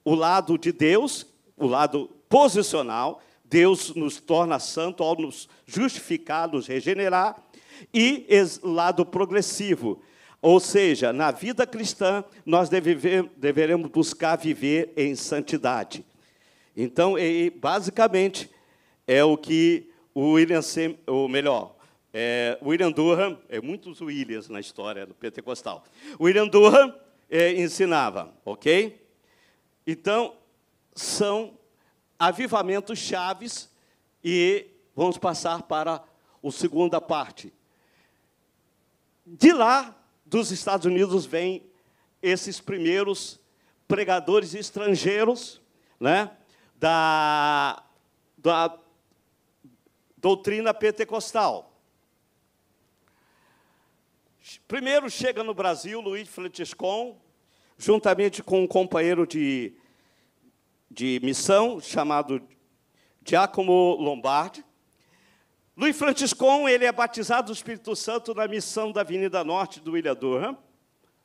o lado de Deus, o lado posicional, Deus nos torna santo ao nos justificar, nos regenerar, e lado progressivo. Ou seja, na vida cristã, nós deveremos buscar viver em santidade. Então, basicamente, é o que o William, ou melhor, é, William Durham, é muitos Williams na história do pentecostal. William Durham é, ensinava, ok? Então, são avivamentos chaves e vamos passar para a segunda parte. De lá, dos Estados Unidos, vêm esses primeiros pregadores estrangeiros né, da, da doutrina pentecostal. Primeiro chega no Brasil Luiz Franciscon, juntamente com um companheiro de de missão chamado Giacomo Lombardi. Luiz Franciscon, ele é batizado do Espírito Santo na missão da Avenida Norte do William Durham,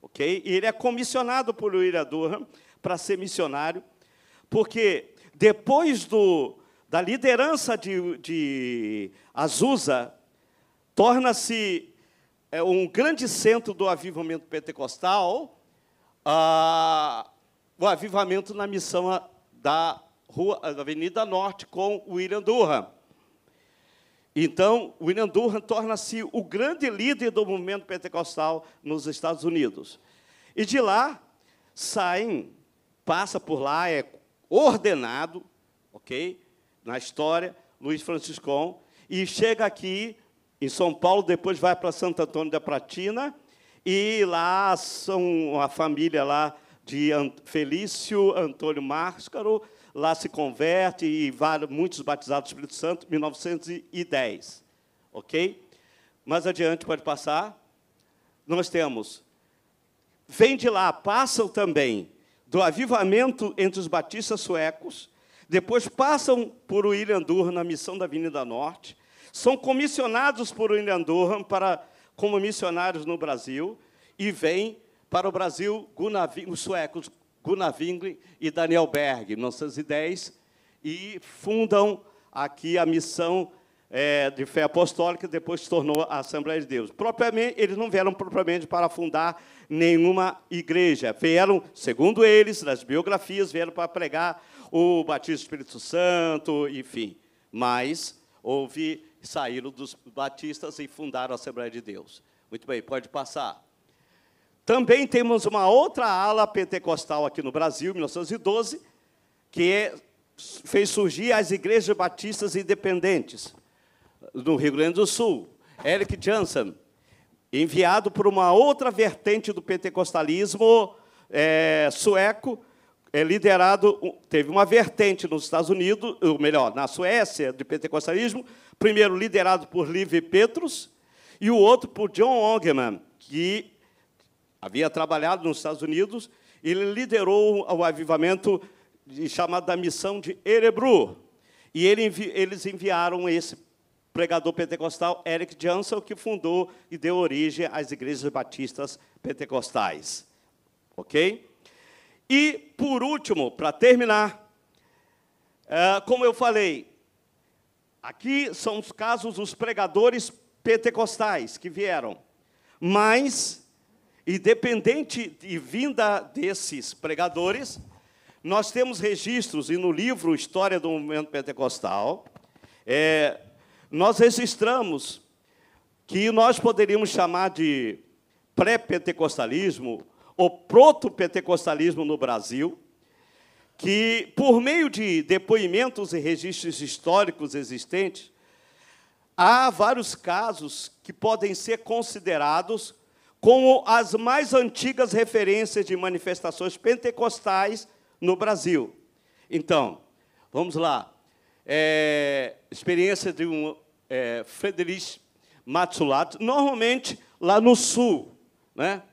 ok? E ele é comissionado por William Durham para ser missionário, porque depois do, da liderança de, de Azusa, torna-se é, um grande centro do avivamento pentecostal, ah, o avivamento na missão da, rua, da Avenida Norte com William Durham. Então, William Durham torna-se o grande líder do movimento pentecostal nos Estados Unidos. E de lá saem, passa por lá, é ordenado, ok, na história, Luiz Franciscon, e chega aqui em São Paulo, depois vai para Santo Antônio da Pratina, e lá são a família lá de Felício Antônio Máscaro, lá se converte e vários, muitos batizados do Espírito Santo, 1910. Ok? Mais adiante, pode passar. Nós temos, vem de lá, passam também do avivamento entre os batistas suecos, depois passam por William Durham na missão da Avenida Norte, são comissionados por William Durham para, como missionários no Brasil, e vêm para o Brasil os suecos Gunnar Wingli e Daniel Berg, em 1910, e fundam aqui a missão é, de fé apostólica, depois se tornou a Assembleia de Deus. Propriamente, eles não vieram propriamente para fundar nenhuma igreja. Vieram, segundo eles, nas biografias, vieram para pregar o batismo do Espírito Santo, enfim. Mas houve, saíram dos batistas e fundaram a Assembleia de Deus. Muito bem, pode passar. Também temos uma outra ala pentecostal aqui no Brasil, em 1912, que é, fez surgir as igrejas batistas independentes no Rio Grande do Sul, Eric Johnson, enviado por uma outra vertente do pentecostalismo é, sueco, é liderado, teve uma vertente nos Estados Unidos, ou melhor, na Suécia, de pentecostalismo, primeiro liderado por Liv Petrus, e o outro por John Ongeman, que havia trabalhado nos Estados Unidos, ele liderou o avivamento chamado da missão de Erebru, e ele, eles enviaram esse pregador pentecostal Eric Johnson, que fundou e deu origem às igrejas batistas pentecostais. Ok? E, por último, para terminar, é, como eu falei, aqui são os casos dos pregadores pentecostais que vieram, mas, independente de vinda desses pregadores, nós temos registros, e no livro História do Movimento Pentecostal, é, nós registramos que nós poderíamos chamar de pré-pentecostalismo ou proto-pentecostalismo no Brasil, que, por meio de depoimentos e registros históricos existentes, há vários casos que podem ser considerados como as mais antigas referências de manifestações pentecostais no Brasil. Então, vamos lá é, experiência de um é, Friedrich Matsulato, normalmente lá no sul. Né?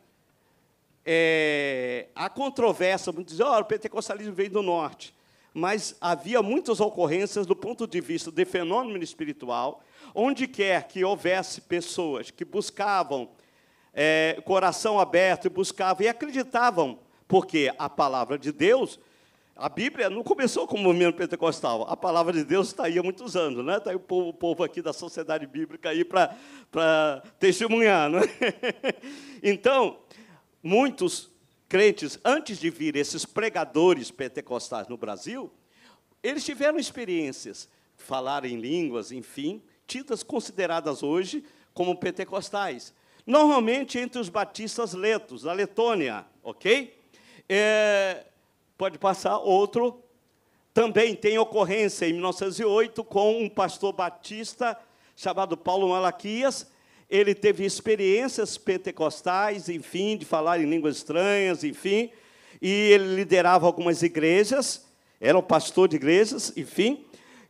É, controvérsia, muitos dizem, oh, o pentecostalismo veio do norte. Mas havia muitas ocorrências do ponto de vista de fenômeno espiritual, onde quer que houvesse pessoas que buscavam é, coração aberto e buscavam e acreditavam, porque a palavra de Deus a Bíblia não começou como movimento pentecostal. A palavra de Deus está aí há muitos anos. Né? Está aí o povo, o povo aqui da sociedade bíblica aí para testemunhar. Né? Então, muitos crentes, antes de vir esses pregadores pentecostais no Brasil, eles tiveram experiências, falar em línguas, enfim, tidas consideradas hoje como pentecostais. Normalmente entre os batistas letos, da Letônia, ok? É, Pode passar outro. Também tem ocorrência em 1908 com um pastor batista chamado Paulo Malaquias. Ele teve experiências pentecostais, enfim, de falar em línguas estranhas, enfim, e ele liderava algumas igrejas, era o pastor de igrejas, enfim,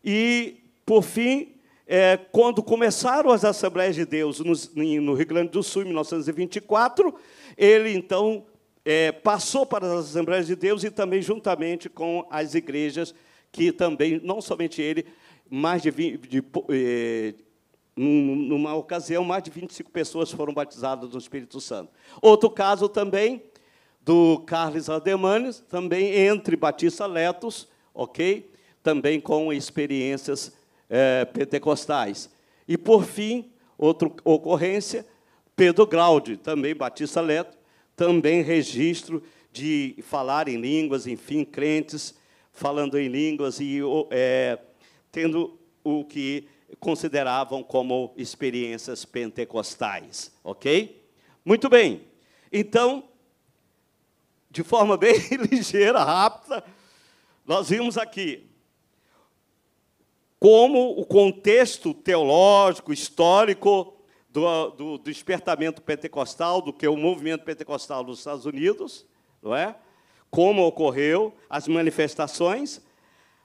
e, por fim, é, quando começaram as Assembleias de Deus no, no Rio Grande do Sul, em 1924, ele, então, é, passou para as Assembleias de Deus e também juntamente com as igrejas, que também, não somente ele, mais de, 20, de, é, numa ocasião, mais de 25 pessoas foram batizadas no Espírito Santo. Outro caso também, do Carlos Aldemanes, também entre Batista Letos, ok? Também com experiências é, pentecostais. E, por fim, outra ocorrência, Pedro Glaude, também Batista Leto, também registro de falar em línguas, enfim, crentes falando em línguas e é, tendo o que consideravam como experiências pentecostais, ok? Muito bem. Então, de forma bem ligeira, rápida, nós vimos aqui como o contexto teológico, histórico do, do, despertamento pentecostal, do que é o movimento pentecostal dos Estados Unidos, não é? como ocorreu, as manifestações,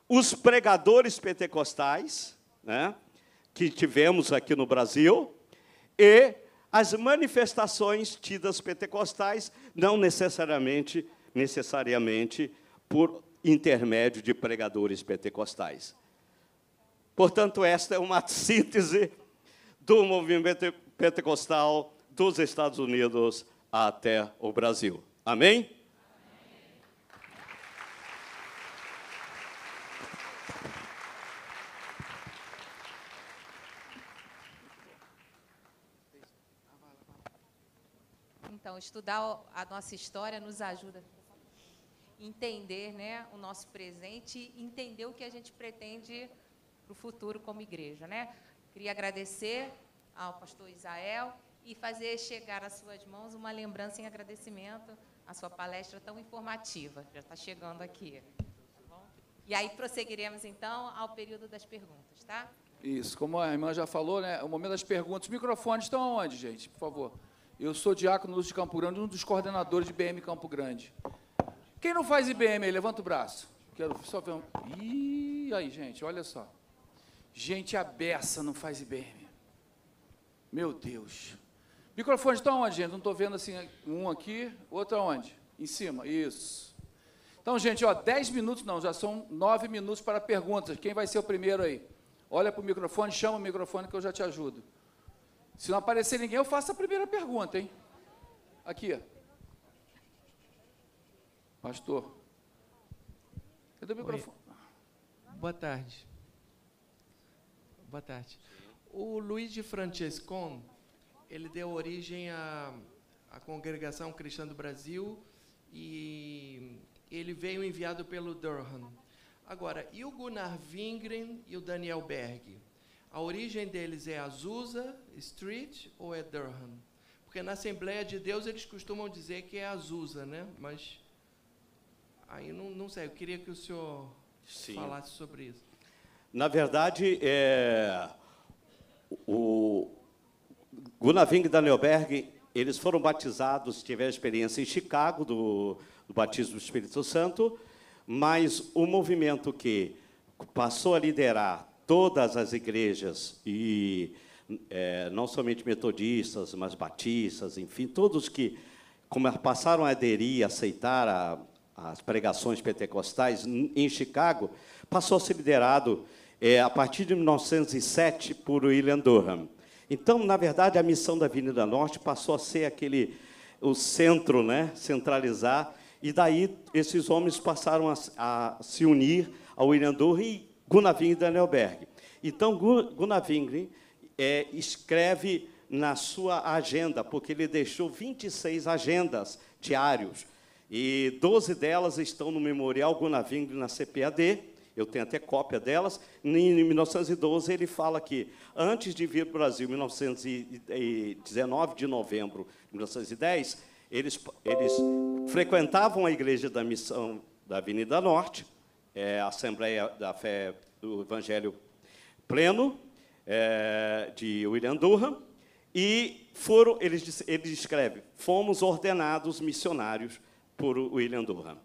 os pregadores pentecostais, né, que tivemos aqui no Brasil, e as manifestações tidas pentecostais, não necessariamente, necessariamente por intermédio de pregadores pentecostais. Portanto, esta é uma síntese do movimento pentecostal dos Estados Unidos até o Brasil. Amém? Então, estudar a nossa história nos ajuda a entender né, o nosso presente e entender o que a gente pretende para o futuro como igreja. Né? Queria agradecer ao pastor Isael e fazer chegar às suas mãos uma lembrança em agradecimento à sua palestra tão informativa. Já está chegando aqui. E aí prosseguiremos, então, ao período das perguntas, tá? Isso, como a irmã já falou, né, o momento das perguntas. Os microfones estão onde, gente, por favor? Eu sou Diácono Lúcio de Campo Grande, um dos coordenadores de IBM Campo Grande. Quem não faz IBM aí, levanta o braço. Quero só ver um... Ih, aí, gente, olha só. Gente abessa não faz IBM. Meu Deus. Microfone está onde, gente? Não estou vendo assim, um aqui, outro aonde? Em cima, isso. Então, gente, ó, 10 minutos não, já são 9 minutos para perguntas. Quem vai ser o primeiro aí? Olha para o microfone, chama o microfone que eu já te ajudo. Se não aparecer ninguém, eu faço a primeira pergunta, hein? Aqui. Pastor. Cadê o microfone? Oi. Boa tarde. Boa tarde. O Luiz de Francescon, ele deu origem à, à Congregação Cristã do Brasil e ele veio enviado pelo Durham. Agora, e o Gunnar Wingren e o Daniel Berg? A origem deles é Azusa Street ou é Durham? Porque na Assembleia de Deus eles costumam dizer que é Azusa, né? Mas aí não, não sei, eu queria que o senhor Sim. falasse sobre isso. Na verdade, é, o Gunaving e Danielberg, eles foram batizados, tiveram experiência em Chicago, do, do batismo do Espírito Santo, mas o movimento que passou a liderar todas as igrejas, e é, não somente metodistas, mas batistas, enfim, todos que passaram a aderir, aceitar a, as pregações pentecostais em Chicago, passou a ser liderado é, a partir de 1907 por William Durham. Então, na verdade, a missão da Avenida Norte passou a ser aquele o centro, né, centralizar, e daí esses homens passaram a, a se unir ao William Durham e Gunaving Danielberg. Então, Gunaving é, escreve na sua agenda, porque ele deixou 26 agendas diários, e 12 delas estão no Memorial Gunaving na CPAD, eu tenho até cópia delas. Em 1912, ele fala que, antes de vir para o Brasil, em 1919 de novembro de 1910, eles, eles frequentavam a Igreja da Missão da Avenida Norte, é, Assembleia da Fé do Evangelho Pleno, é, de William Durham, e foram, eles, ele escreve, fomos ordenados missionários por William Durham.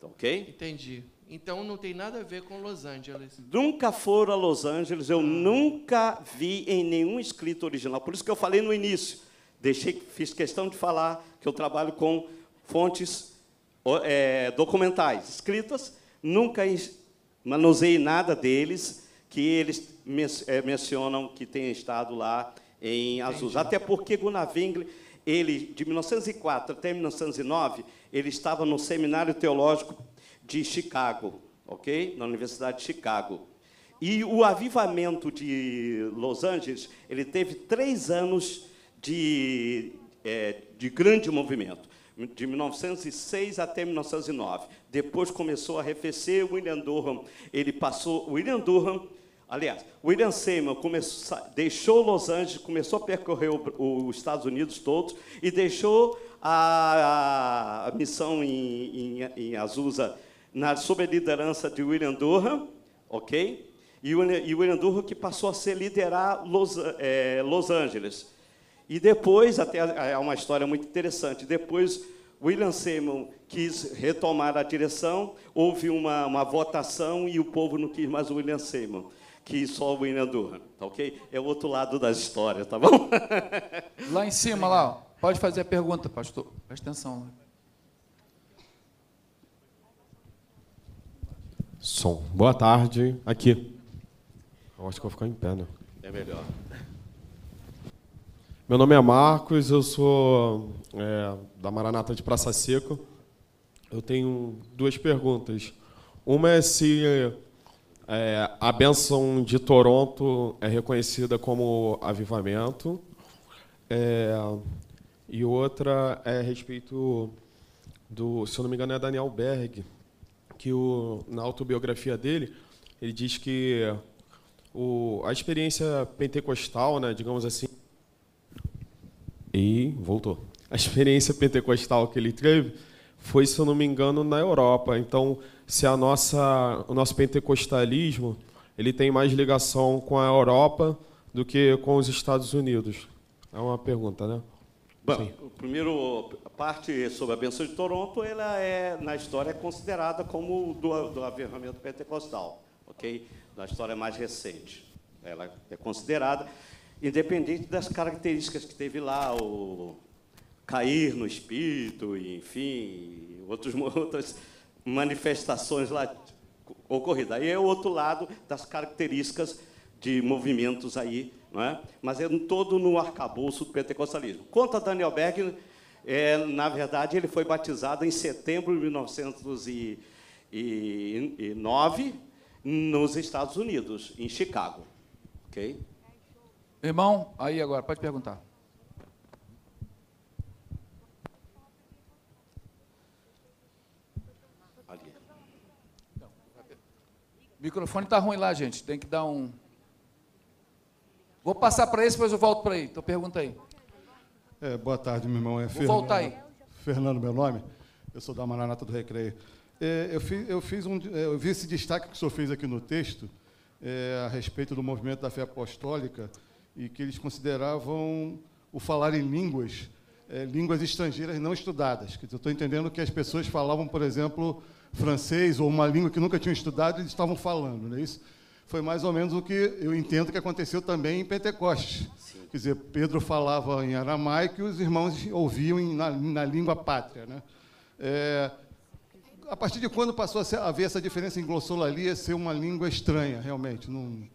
Tá ok? Entendi. Então não tem nada a ver com Los Angeles. Nunca foram a Los Angeles, eu ah. nunca vi em nenhum escrito original. Por isso que eu falei no início, deixei, fiz questão de falar que eu trabalho com fontes é, documentais escritas, nunca manuseei nada deles que eles é, mencionam que tem estado lá em Azul. Até porque Gunnar Wingler, ele, de 1904 até 1909, ele estava no Seminário Teológico de Chicago, ok? Na Universidade de Chicago. E o avivamento de Los Angeles, ele teve três anos de, é, de grande movimento de 1906 até 1909. Depois começou a arrefecer. William Durham, ele passou. William Durham, aliás, William Seymour começou, deixou Los Angeles, começou a percorrer os Estados Unidos todos e deixou a, a missão em, em, em Azusa na, sob a liderança de William Durham, ok? E o William Durham que passou a ser liderar Los, é, Los Angeles. E depois, até é uma história muito interessante, depois William Seymour quis retomar a direção, houve uma, uma votação e o povo não quis mais o William Seymour, quis só o William Durham, tá ok? É o outro lado da história, tá bom? Lá em cima, lá, pode fazer a pergunta, pastor. Presta atenção. Som. Boa tarde. Aqui. Eu acho que eu vou ficar em pé, né? É melhor. Meu nome é Marcos, eu sou é, da Maranata de Praça Seca. Eu tenho duas perguntas. Uma é se é, a benção de Toronto é reconhecida como avivamento. É, e outra é a respeito do, se eu não me engano, é Daniel Berg, que o, na autobiografia dele, ele diz que o, a experiência pentecostal, né, digamos assim, e voltou. A experiência pentecostal que ele teve foi, se eu não me engano, na Europa. Então, se a nossa, o nosso pentecostalismo ele tem mais ligação com a Europa do que com os Estados Unidos. É uma pergunta, né? Bom, primeiro a parte sobre a benção de Toronto, ela é na história é considerada como do, do avivamento pentecostal, ok? Na história mais recente, ela é considerada independente das características que teve lá, o cair no espírito, enfim, outros, outras manifestações lá ocorridas. Aí é o outro lado das características de movimentos aí, não é? mas é todo no arcabouço do pentecostalismo. Quanto a Daniel Berg, é, na verdade, ele foi batizado em setembro de 1909 nos Estados Unidos, em Chicago. ok? Irmão, aí agora, pode perguntar. O microfone está ruim lá, gente. Tem que dar um. Vou passar para esse, depois eu volto para aí. Então pergunta aí. É, boa tarde, meu irmão. É Vou Fernando, voltar aí. Fernando, meu nome. Eu sou da Maranata do Recreio. É, eu, fiz, eu, fiz um, é, eu vi esse destaque que o senhor fez aqui no texto é, a respeito do movimento da fé apostólica e que eles consideravam o falar em línguas, é, línguas estrangeiras não estudadas. Que eu estou entendendo que as pessoas falavam, por exemplo, francês ou uma língua que nunca tinham estudado e eles estavam falando, não é isso? Foi mais ou menos o que eu entendo que aconteceu também em Pentecostes. Sim. Quer dizer, Pedro falava em aramaico e os irmãos ouviam em, na, na, língua pátria. Né? É, a partir de quando passou a haver essa diferença em glossolalia ser uma língua estranha, realmente? Não,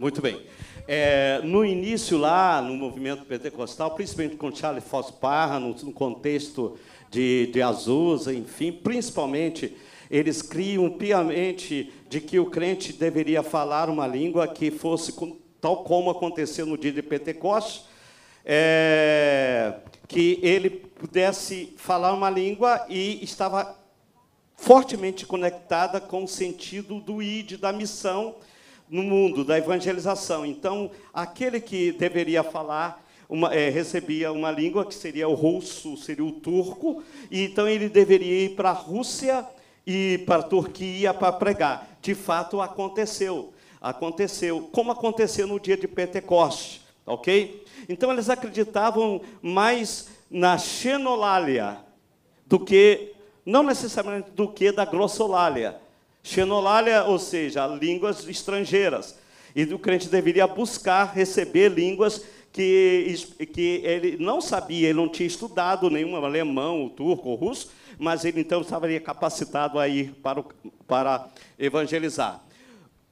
muito bem. É, no início lá, no movimento pentecostal, principalmente com Charles Fox Parra, no, no contexto de, de Azusa, enfim, principalmente, eles criam piamente de que o crente deveria falar uma língua que fosse tal como aconteceu no dia de Pentecostes, é, que ele pudesse falar uma língua e estava fortemente conectada com o sentido do id, da missão, no mundo da evangelização. Então, aquele que deveria falar uma, é, recebia uma língua que seria o russo, seria o turco, e então ele deveria ir para a Rússia e para a Turquia para pregar. De fato, aconteceu. Aconteceu, como aconteceu no dia de Pentecostes, ok? Então, eles acreditavam mais na xenolália do que, não necessariamente do que da glossolalia. Xenolália, ou seja, línguas estrangeiras. E o crente deveria buscar receber línguas que, que ele não sabia, ele não tinha estudado nenhum alemão, turco russo, mas ele então estaria capacitado a ir para, o, para evangelizar.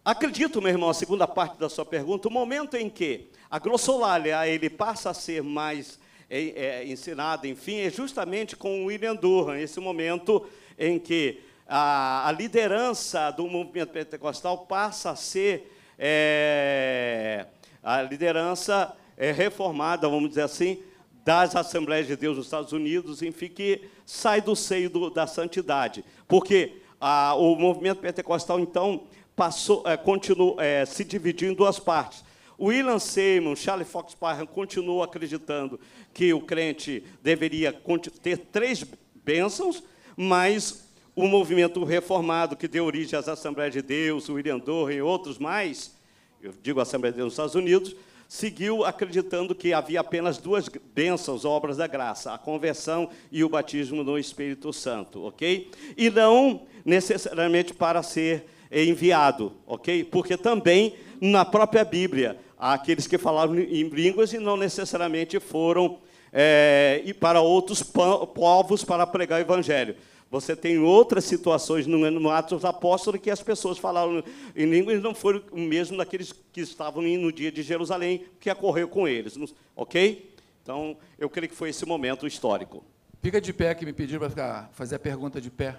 Acredito, meu irmão, a segunda parte da sua pergunta, o momento em que a glossolalia ele passa a ser mais é, é, ensinada, enfim, é justamente com William Durham, esse momento em que a, a liderança do movimento pentecostal passa a ser é, a liderança é, reformada, vamos dizer assim, das Assembleias de Deus nos Estados Unidos, enfim, que sai do seio do, da santidade. Porque a, o movimento pentecostal, então, passou, é, é, se dividiu em duas partes. William Seymour, Charlie Fox Parham continuou acreditando que o crente deveria ter três bênçãos, mas o movimento reformado que deu origem às Assembleias de Deus, o William Dorr e outros mais, eu digo Assembleia de Deus nos Estados Unidos, seguiu acreditando que havia apenas duas bênçãos, obras da graça, a conversão e o batismo no Espírito Santo, ok? E não necessariamente para ser enviado, ok? Porque também na própria Bíblia há aqueles que falavam em línguas e não necessariamente foram é, e para outros povos para pregar o evangelho. Você tem outras situações no, no Atos dos Apóstolos que as pessoas falaram em línguas e não foram o mesmo daqueles que estavam no dia de Jerusalém, que ocorreu com eles. Ok? Então, eu creio que foi esse momento histórico. Fica de pé que me pediram para fazer a pergunta de pé.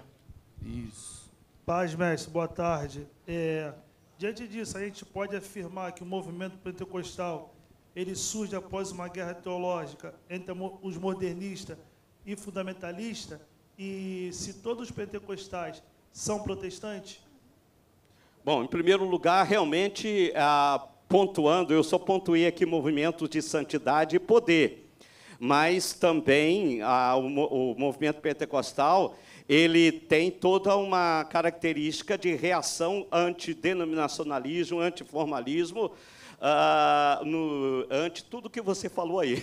Isso. Paz, mestre, boa tarde. É, diante disso, a gente pode afirmar que o movimento pentecostal ele surge após uma guerra teológica entre os modernistas e fundamentalistas, e se todos os pentecostais são protestantes? Bom, em primeiro lugar, realmente, ah, pontuando, eu só pontuei aqui movimentos de santidade e poder, mas também ah, o, o movimento pentecostal ele tem toda uma característica de reação antidenominacionalismo, antiformalismo, uh, no, ante tudo que você falou aí.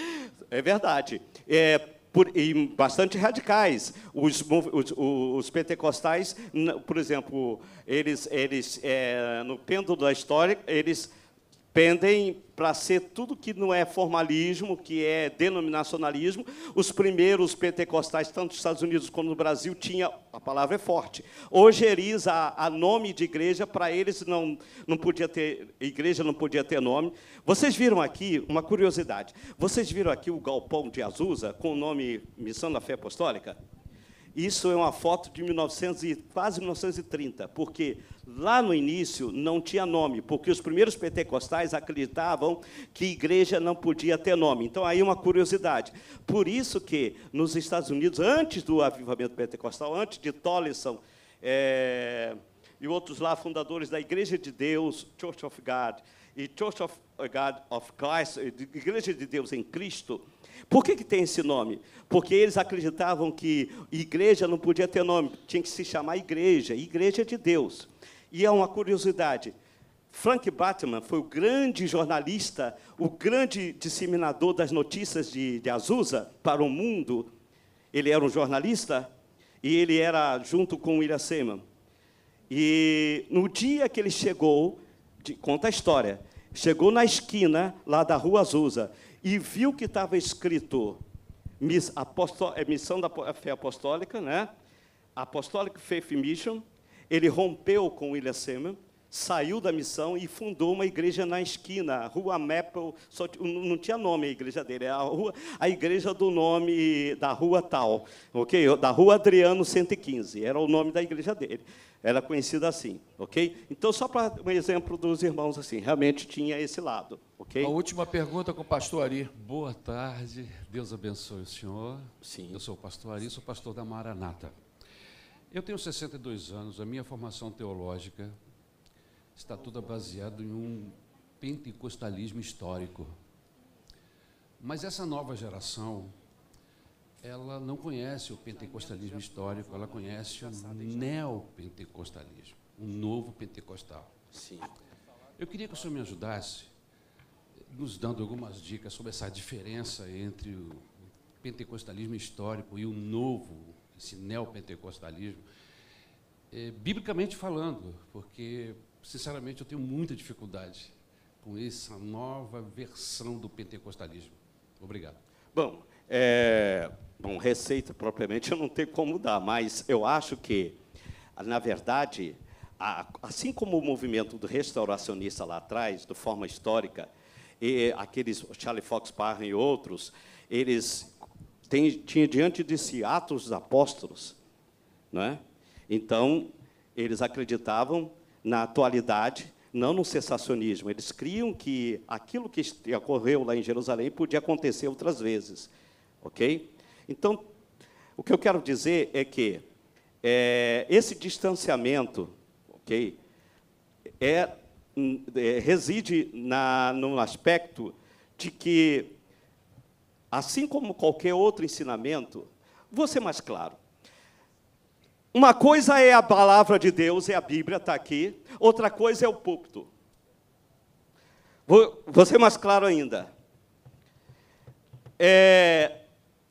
é verdade. É, por, e bastante radicais. Os, os, os, pentecostais, por exemplo, eles, eles é, no pêndulo da história, eles pendem para ser tudo que não é formalismo, que é denominacionalismo. Os primeiros pentecostais, tanto nos Estados Unidos como no Brasil, tinha a palavra é forte. Ojeriza a, a nome de igreja, para eles não, não podia ter, igreja não podia ter nome. Vocês viram aqui, uma curiosidade, vocês viram aqui o galpão de Azusa, com o nome Missão da Fé Apostólica? Isso é uma foto de 1900 e, quase 1930, porque lá no início não tinha nome, porque os primeiros pentecostais acreditavam que igreja não podia ter nome. Então, aí uma curiosidade. Por isso que, nos Estados Unidos, antes do avivamento pentecostal, antes de Tolleson é, e outros lá, fundadores da Igreja de Deus, Church of God, e Church of God of Christ, Igreja de Deus em Cristo, por que, que tem esse nome? Porque eles acreditavam que igreja não podia ter nome, tinha que se chamar igreja, igreja de Deus. E é uma curiosidade. Frank Batman foi o grande jornalista, o grande disseminador das notícias de, de Azusa para o mundo. Ele era um jornalista e ele era junto com William Seymour. E no dia que ele chegou, de, conta a história, chegou na esquina lá da Rua Azusa e viu que estava escrito miss, é, Missão da Fé Apostólica, né? Apostolic Faith Mission, ele rompeu com William Seymour, saiu da missão e fundou uma igreja na esquina, Rua Maple, só, não tinha nome a igreja dele, é a, rua, a igreja do nome da rua tal, ok? Da Rua Adriano 115, era o nome da igreja dele era conhecida assim, ok? Então, só para um exemplo dos irmãos assim, realmente tinha esse lado, ok? A última pergunta com o pastor Ari. Boa tarde, Deus abençoe o senhor. Sim. Eu sou o pastor Ari, sou pastor da Maranata. Eu tenho 62 anos, a minha formação teológica está toda baseada em um pentecostalismo histórico. Mas essa nova geração ela não conhece o pentecostalismo histórico, ela conhece o neopentecostalismo, o novo pentecostal. Sim. Eu queria que o senhor me ajudasse, nos dando algumas dicas sobre essa diferença entre o pentecostalismo histórico e o novo, esse neopentecostalismo, é, biblicamente falando, porque, sinceramente, eu tenho muita dificuldade com essa nova versão do pentecostalismo. Obrigado. Bom, é, Bom, receita propriamente eu não tenho como dar, mas eu acho que, na verdade, assim como o movimento do restauracionista lá atrás, de forma histórica, e aqueles Charlie Fox Parham e outros, eles tinham diante de si Atos dos Apóstolos, não é? Então, eles acreditavam na atualidade, não no sensacionismo. Eles criam que aquilo que ocorreu lá em Jerusalém podia acontecer outras vezes, ok? Então, o que eu quero dizer é que é, esse distanciamento, ok, é, é reside na, no aspecto de que, assim como qualquer outro ensinamento, vou ser mais claro. Uma coisa é a palavra de Deus, é a Bíblia, está aqui. Outra coisa é o púlpito. Vou, vou ser mais claro ainda. É,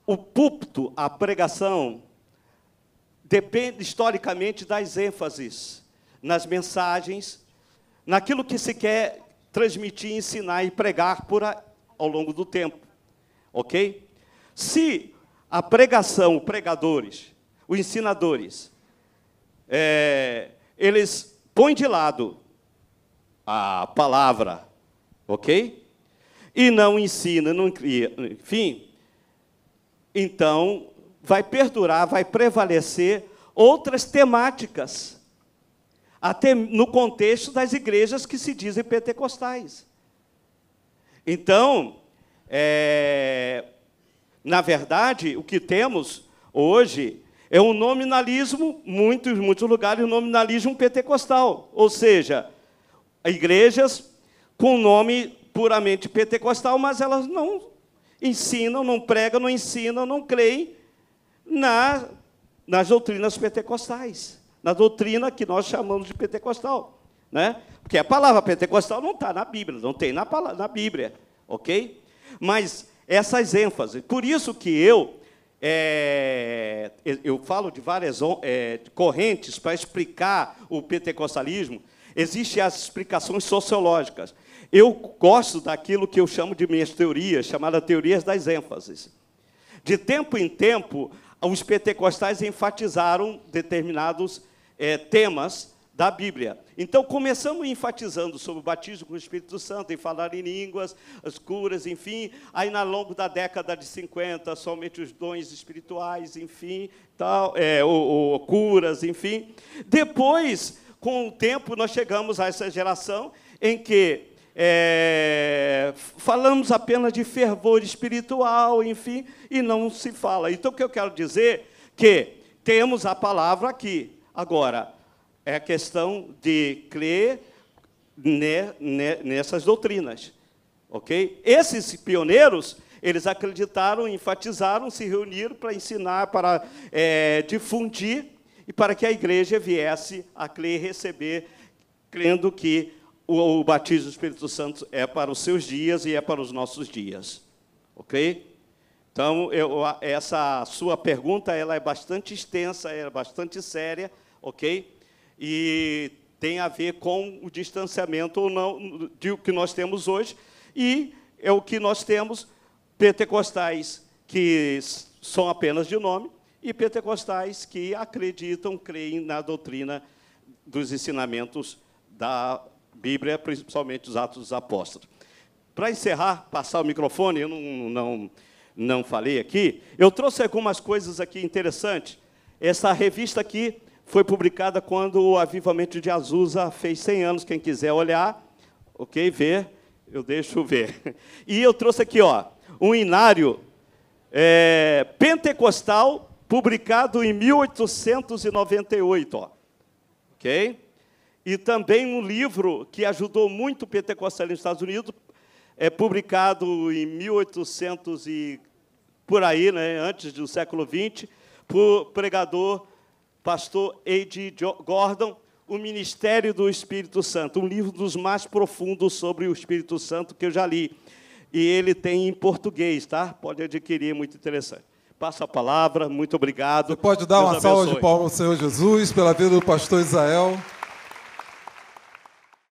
o púlpito, a pregação, depende historicamente das ênfases nas mensagens, naquilo que se quer transmitir, ensinar e pregar por a, ao longo do tempo. Ok? Se a pregação, pregadores, os ensinadores, é, eles põem de lado a palavra, ok? e não ensina, não cria, enfim, então vai perdurar, vai prevalecer outras temáticas, até no contexto das igrejas que se dizem pentecostais. Então, é, na verdade, o que temos hoje é um nominalismo, muitos, muitos lugares, um nominalismo pentecostal, ou seja, igrejas com nome puramente pentecostal, mas elas não ensinam, não pregam, não ensinam, não creem na, nas doutrinas pentecostais, na doutrina que nós chamamos de pentecostal. Né? Porque a palavra pentecostal não está na Bíblia, não tem na, na Bíblia, ok? Mas essas ênfases, por isso que eu é, eu falo de várias é, correntes para explicar o pentecostalismo, existem as explicações sociológicas. Eu gosto daquilo que eu chamo de minhas teorias, chamadas teorias das ênfases. De tempo em tempo, os pentecostais enfatizaram determinados é, temas da Bíblia. Então, começamos enfatizando sobre o batismo com o Espírito Santo, em falar em línguas, as curas, enfim. Aí, ao longo da década de 50, somente os dons espirituais, enfim, tal, é, o, o, curas, enfim. Depois, com o tempo, nós chegamos a essa geração em que é, falamos apenas de fervor espiritual, enfim, e não se fala. Então, o que eu quero dizer que temos a palavra aqui. Agora, é a questão de crer nessas doutrinas. Ok? Esses pioneiros, eles acreditaram, enfatizaram, se reuniram para ensinar, para é, difundir e para que a igreja viesse a crer e receber, crendo que o, o batismo do Espírito Santo é para os seus dias e é para os nossos dias. Ok? Então, eu, essa sua pergunta ela é bastante extensa, é bastante séria, ok? E tem a ver com o distanciamento ou não de o que nós temos hoje, e é o que nós temos pentecostais que são apenas de nome e pentecostais que acreditam, creem na doutrina dos ensinamentos da Bíblia, principalmente os Atos dos Apóstolos. Para encerrar, passar o microfone, eu não, não, não falei aqui, eu trouxe algumas coisas aqui interessantes. Essa revista aqui foi publicada quando o avivamento de Azusa fez 100 anos. Quem quiser olhar, ok, ver, eu deixo ver. E eu trouxe aqui, ó, um inário é, pentecostal publicado em 1898, ó, ok? E também um livro que ajudou muito o pentecostalismo nos Estados Unidos, é publicado em 1800 e por aí, né, antes do século 20, por pregador pastor A.G. Gordon, O Ministério do Espírito Santo, um livro dos mais profundos sobre o Espírito Santo que eu já li. E ele tem em português, tá? Pode adquirir, é muito interessante. Passa a palavra, muito obrigado. Você pode dar Deus uma abençoe. salva de palmas ao Senhor Jesus pela vida do pastor Israel.